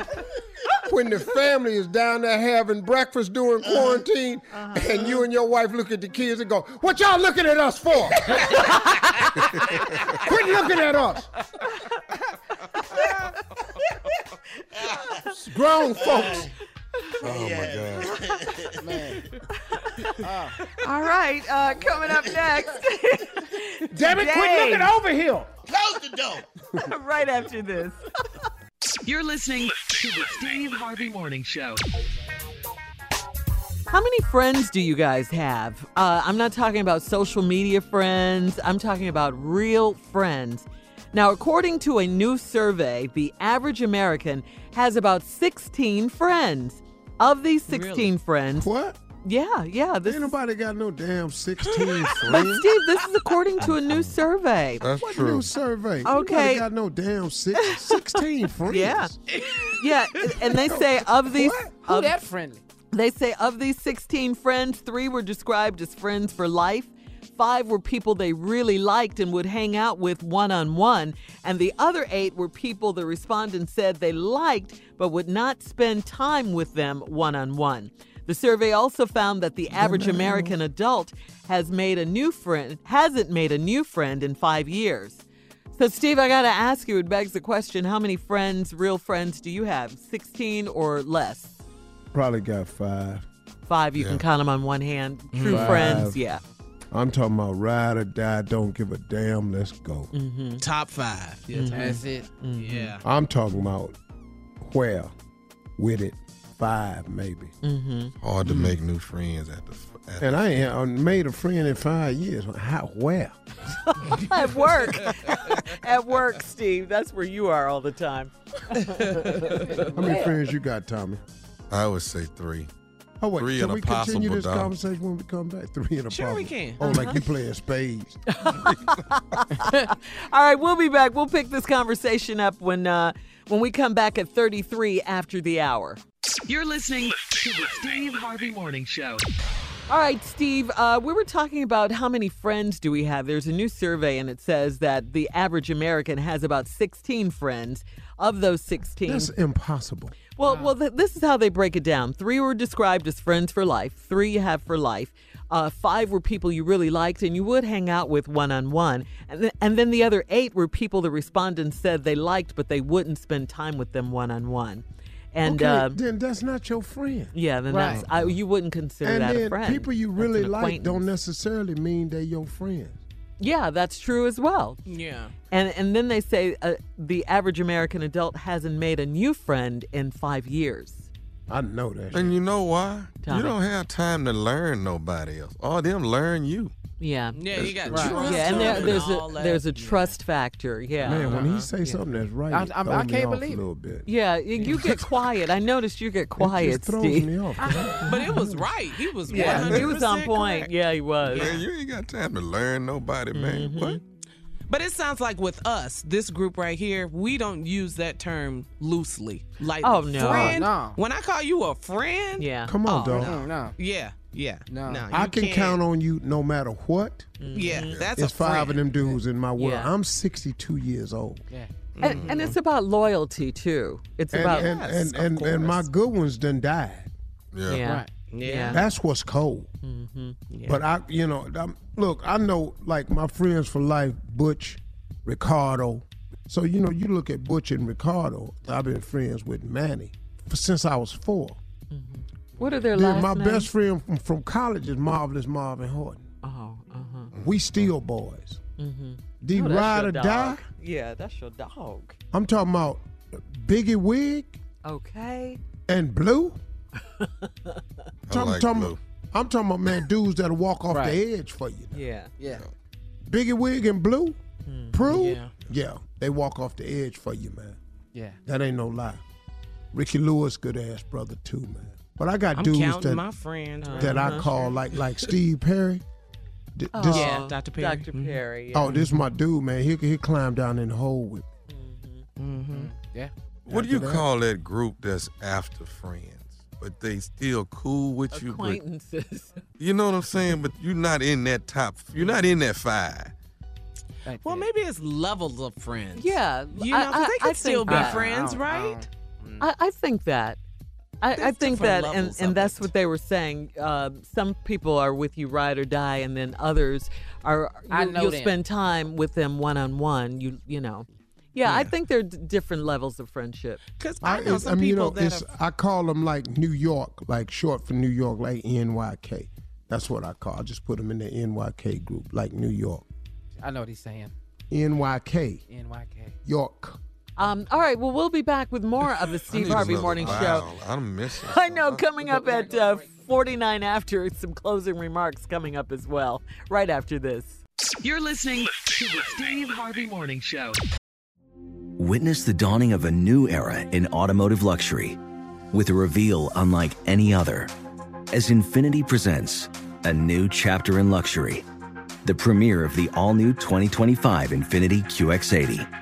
when the family is down there having breakfast during Uh-huh. quarantine and you and your wife look at the kids and go, What y'all looking at us for? <laughs> Quit looking at us. <laughs> Grown folks. Oh my God. <laughs> Man. All right, uh, coming up next. <laughs> Damn it, quit looking over here. Close the door. <laughs> right after this. You're listening to the Steve Harvey Morning Show. How many friends do you guys have? Uh, I'm not talking about social media friends, I'm talking about real friends. Now, according to a new survey, the average American has about 16 friends. Of these 16 friends, What? yeah, yeah, this Ain't is, nobody got no damn 16 <laughs> friends. but. Steve, this is according to a new <laughs> survey. That's What true. new survey? Okay. Nobody got no damn six, <laughs> 16 friends. Yeah, yeah, and they say of these, Who of, that friendly? They say of these 16 friends, three were described as friends for life. Five were people they really liked and would hang out with one on one. And the other eight were people the respondents said they liked but would not spend time with them one on one. The survey also found that the average American adult has made a new friend, hasn't made a new friend in five years. So, Steve, I got to ask you, it begs the question how many friends, real friends, do you have? 16 or less? Probably got five. Five, you can count them on one hand. True Five. friends, yeah. I'm talking about ride or die, don't give a damn, let's go. Mm-hmm. Top five. Yeah, That's it. yeah. I'm talking about where with it, five maybe. Mm-hmm. Hard to make new friends at the And I ain't uh, made a friend in five years. How? Where? <laughs> At work. <laughs> At work, Steve. That's where you are all the time. How many <laughs> friends you got, Tommy? I would say three. Oh wait, Three can and we a possible continue this dog. conversation when we come back? Three and a Sure we can. Oh, like you playing spades. <laughs> All right, we'll be back. We'll pick this conversation up when uh, when we come back at 33 after the hour. You're listening to the Steve Harvey Morning Show. All right, Steve, uh, we were talking about how many friends do we have. There's a new survey, and it says that the average American has about 16 friends. Of those 16, That's impossible. Well, well, th- this is how they break it down. Three were described as friends for life. Three you have for life. Uh, five were people you really liked and you would hang out with one on one, and then the other eight were people the respondents said they liked, but they wouldn't spend time with them one on one. And okay, uh, then that's not your friend. yeah, then that's I, you wouldn't consider and that then a friend. people you really like don't necessarily mean they're your friends. Yeah, that's true as well. Yeah. And and then they say uh, the average American adult hasn't made a new friend in five years. I know that. And you know why? Tell you me. don't have time to learn nobody else. All them learn you. Yeah. Yeah, you got Right. trust Yeah, and there, there's a there's a trust factor. Yeah. Man, when Uh-huh. he say something that's right, I- I'm- I can't off believe a it. little bit. Yeah, y- you get quiet. I noticed you get quiet, it just throws Steve. me off. <laughs> But it was right. He was Yeah, 100% he was on point. correct. Yeah, he was. Man, you ain't got time to learn nobody, man. Mm-hmm. What? But it sounds like with us, this group right here, we don't use that term loosely. Like Oh, no. friend. No. When I call you a friend, Yeah. Come on, Oh, dog. No, no. yeah, yeah, No. no. I can can't- count on you no matter what. Mm-hmm. Yeah, that's It's a five friend. of them dudes in my world. Yeah. I'm 62 years old. Yeah. Mm-hmm. And, and it's about loyalty too. It's And, about and, Yes, and, of and, and my good ones done died. Yeah. yeah. Right. Yeah. That's what's cold. Mm-hmm. But I, you know, I'm, look, I know like my friends for life, Butch, Ricardo. So you know, you look at Butch and Ricardo. I've been friends with Manny for, since I was four. Mm-hmm. What are their Then last my names? best friend from, from college is Marvelous Marvin Horton. Oh, uh-huh. We still boys. Mm-hmm. D Oh, ride your or dog. die. Yeah, that's your dog. I'm talking about Biggie Wig Okay. and Blue. <laughs> I Talking- like talking blue. about- I'm talking about man dudes that'll walk off Right. the edge for you. Yeah. Yeah. Biggie Wig and Blue, Prue, Yeah. yeah, they walk off the edge for you, man. Yeah. That ain't no lie. Ricky Lewis, good ass brother too, man. But I got I'm dudes that my friends. right that I uh-huh. call like like Steve Perry. Th- Oh, this- Yeah, Dr. Perry. Dr. Perry. Mm-hmm. Yeah. oh, this is my dude, man. He he climbed down in the hole with. Mm-hmm. mm-hmm. Yeah. What do you that- call that group that's after friends, but they still cool with you? But Acquaintances. <laughs> you know what I'm saying? But you're not in that top. You're not in that five. Thank Well, you. maybe it's levels of friends. yeah. You know, 'cause I, they I, could I still be that. friends, I right? I, I think that. I, I think that, and, and that's it. what they were saying. Uh, some people are with you ride or die, and then others are. I you, know you'll them. spend time with them one on one. You you know, yeah, I think there are d- different levels of friendship. Because I, know it's- some mean, you people know, that it's, have. I call them like New York, like short for New York, like NYK. That's what I call. I just put them in the NYK group, like New York. I know what he's saying. NYK, NYK. York. Um, all right, well, we'll be back with more of the <laughs> Steve Harvey another Morning Show. I'm missing. <laughs> I know, coming up at uh, 49 after, some closing remarks coming up as well, right after this. You're listening to the Steve Harvey Morning Show. Witness the dawning of a new era in automotive luxury with a reveal unlike any other as Infiniti presents a new chapter in luxury, the premiere of the all new 2025 Infiniti QX80.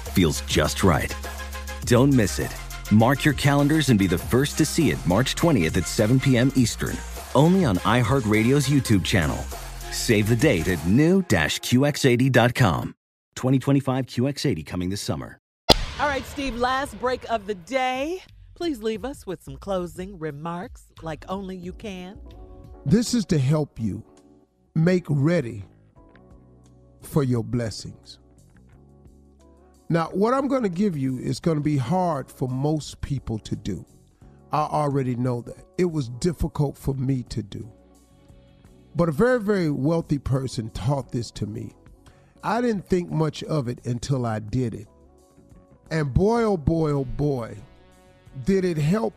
feels just right. Don't miss it. Mark your calendars and be the first to see it March 20th at 7 p.m. Eastern, only on iHeartRadio's YouTube channel. Save the date at new-QX80.com. 2025 QX80 coming this summer. All right, Steve, last break of the day. Please leave us with some closing remarks like only you can. This is to help you make ready for your blessings. Now, what I'm going to give you is going to be hard for most people to do. I already know that. It was difficult for me to do. But a very, very wealthy person taught this to me. I didn't think much of it until I did it. And boy, oh boy, oh boy, did it help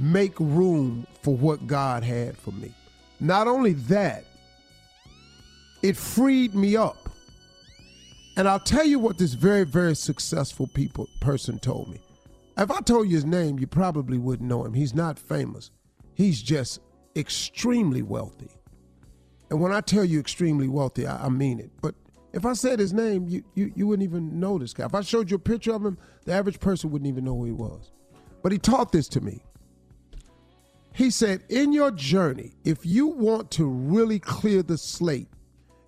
make room for what God had for me. Not only that, it freed me up. And I'll tell you what this very, very successful people person told me. If I told you his name, you probably wouldn't know him. He's not famous. He's just extremely wealthy. And when I tell you extremely wealthy, I, I mean it. But if I said his name, you, you you wouldn't even know this guy. If I showed you a picture of him, the average person wouldn't even know who he was. But he taught this to me. He said, in your journey, if you want to really clear the slate,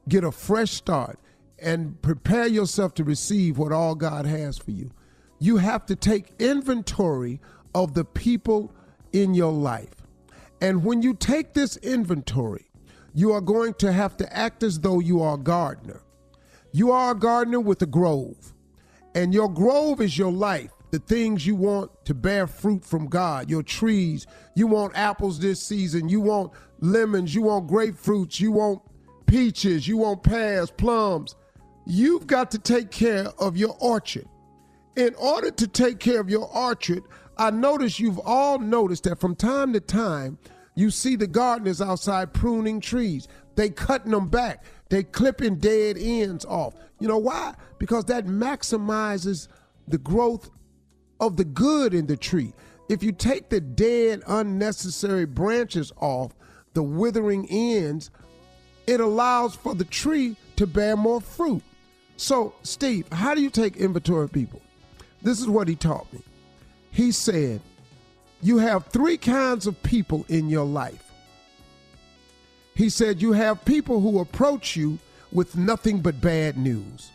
get a fresh start, and prepare yourself to receive what all God has for you, you have to take inventory of the people in your life. And when you take this inventory, you are going to have to act as though you are a gardener. You are a gardener with a grove, and your grove is your life the things you want to bear fruit from God, your trees. You want apples this season, you want lemons, you want grapefruits, you want peaches, you want pears, plums. You've got to take care of your orchard. In order to take care of your orchard, I notice you've all noticed that from time to time, you see the gardeners outside pruning trees. They cutting them back. They clipping dead ends off. You know why? Because that maximizes the growth of the good in the tree. If you take the dead, unnecessary branches off, the withering ends, it allows for the tree to bear more fruit. So, Steve, how do you take inventory of people? This is what he taught me. He said, You have three kinds of people in your life. He said, You have people who approach you with nothing but bad news.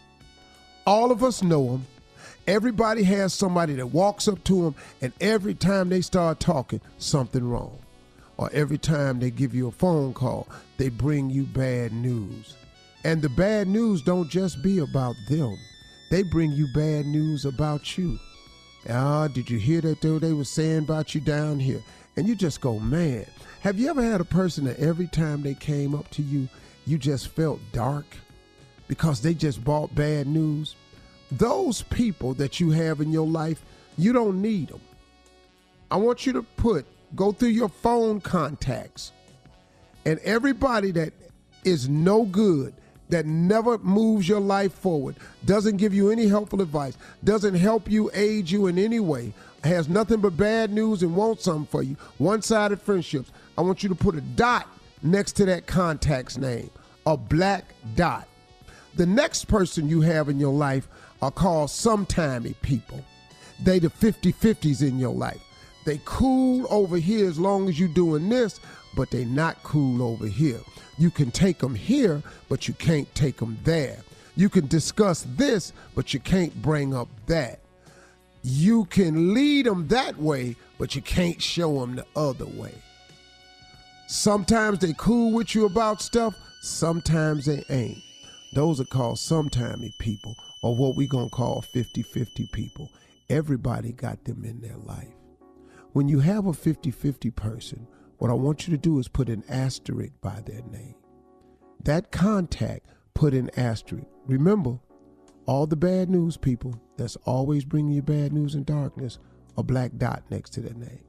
All of us know them. Everybody has somebody that walks up to them, and every time they start talking, something wrong. Or every time they give you a phone call, they bring you bad news. And the bad news don't just be about them. They bring you bad news about you. Ah, did you hear that though they were saying about you down here? And you just go, man. Have you ever had a person that every time they came up to you, you just felt dark because they just brought bad news? those people that you have in your life, you don't need them. I want you to put, go through your phone contacts, and everybody that is no good, that never moves your life forward, doesn't give you any helpful advice, doesn't help you, aid you in any way, has nothing but bad news and wants something for you, one sided friendships. I want you to put a dot next to that contact's name, a black dot. The next person you have in your life are called sometimey people. They the 50-50s in your life. They cool over here as long as you're doing this, but they not cool over here. You can take them here, but you can't take them there. You can discuss this, but you can't bring up that. You can lead them that way, but you can't show them the other way. Sometimes they cool with you about stuff, sometimes they ain't. Those are called sometimey people or what we to call 50-50 people. Everybody got them in their life. When you have a 50-50 person, what I want you to do is put an asterisk by their name. That contact, put an asterisk. Remember, all the bad news people that's always bringing you bad news and darkness, a black dot next to their name.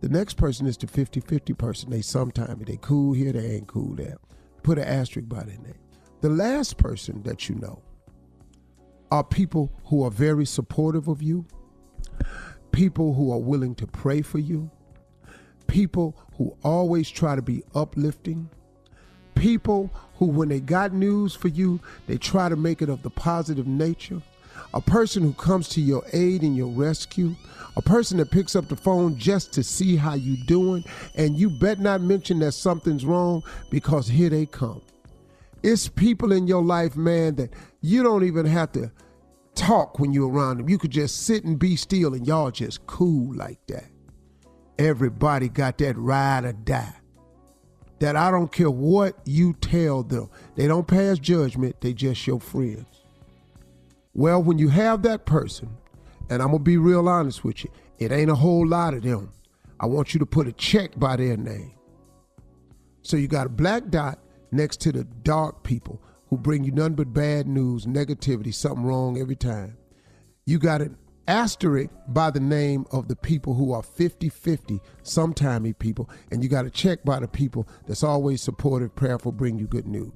The next person is the 50 50 person. They sometimes they cool here, they ain't cool there. Put an asterisk by their name. The last person that you know are people who are very supportive of you, people who are willing to pray for you, people who always try to be uplifting, people who, when they got news for you, they try to make it of the positive nature, a person who comes to your aid and your rescue, a person that picks up the phone just to see how you doing, and you bet not mention that something's wrong because here they come. It's people in your life, man, that you don't even have to talk when you're around them. You could just sit and be still, and y'all just cool like that. Everybody got that ride or die. that I don't care what you tell them. They don't pass judgment, they just your friends. Well, when you have that person, and I'm gonna be real honest with you, it ain't a whole lot of them. I want you to put a check by their name. So you got a black dot next to the dark people who bring you nothing but bad news, negativity, something wrong every time. You got an asterisk by the name of the people who are 50 50, sometimey people, and you got to check by the people that's always supportive, prayerful, bring you good news.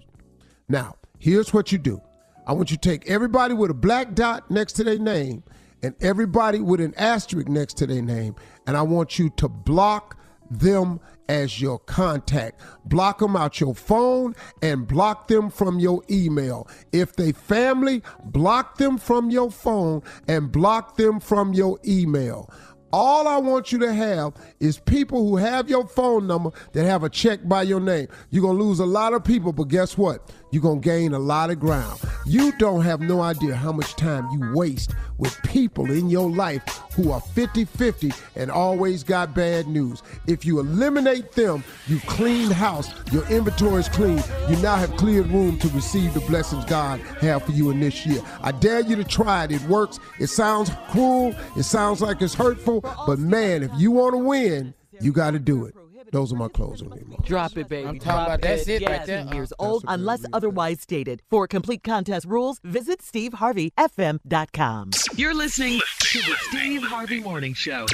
Now, here's what you do I want you to take everybody with a black dot next to their name and everybody with an asterisk next to their name, and I want you to block them as your contact. Block them out your phone and block them from your email. If they family, block them from your phone and block them from your email. All I want you to have is people who have your phone number that have a check by your name. You're going to lose a lot of people, but guess what? You're going to gain a lot of ground. You don't have no idea how much time you waste with people in your life who are 50 50 and always got bad news. If you eliminate them, you clean house, your inventory is clean. You now have cleared room to receive the blessings God have for you in this year. I dare you to try it. It works. It sounds cruel. It sounds like it's hurtful. But man, if you want to win, you got to do it. Those are my closing remarks. Drop it, baby. I'm talking about that's it right there. Years Uh, old, unless otherwise stated. For complete contest rules, visit SteveHarveyFM.com. You're listening to the Steve Harvey Morning Show.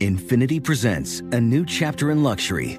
Infiniti presents a new chapter in luxury,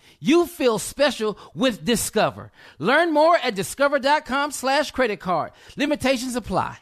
you feel special with Discover. Learn more at discover.com slash credit card. Limitations apply.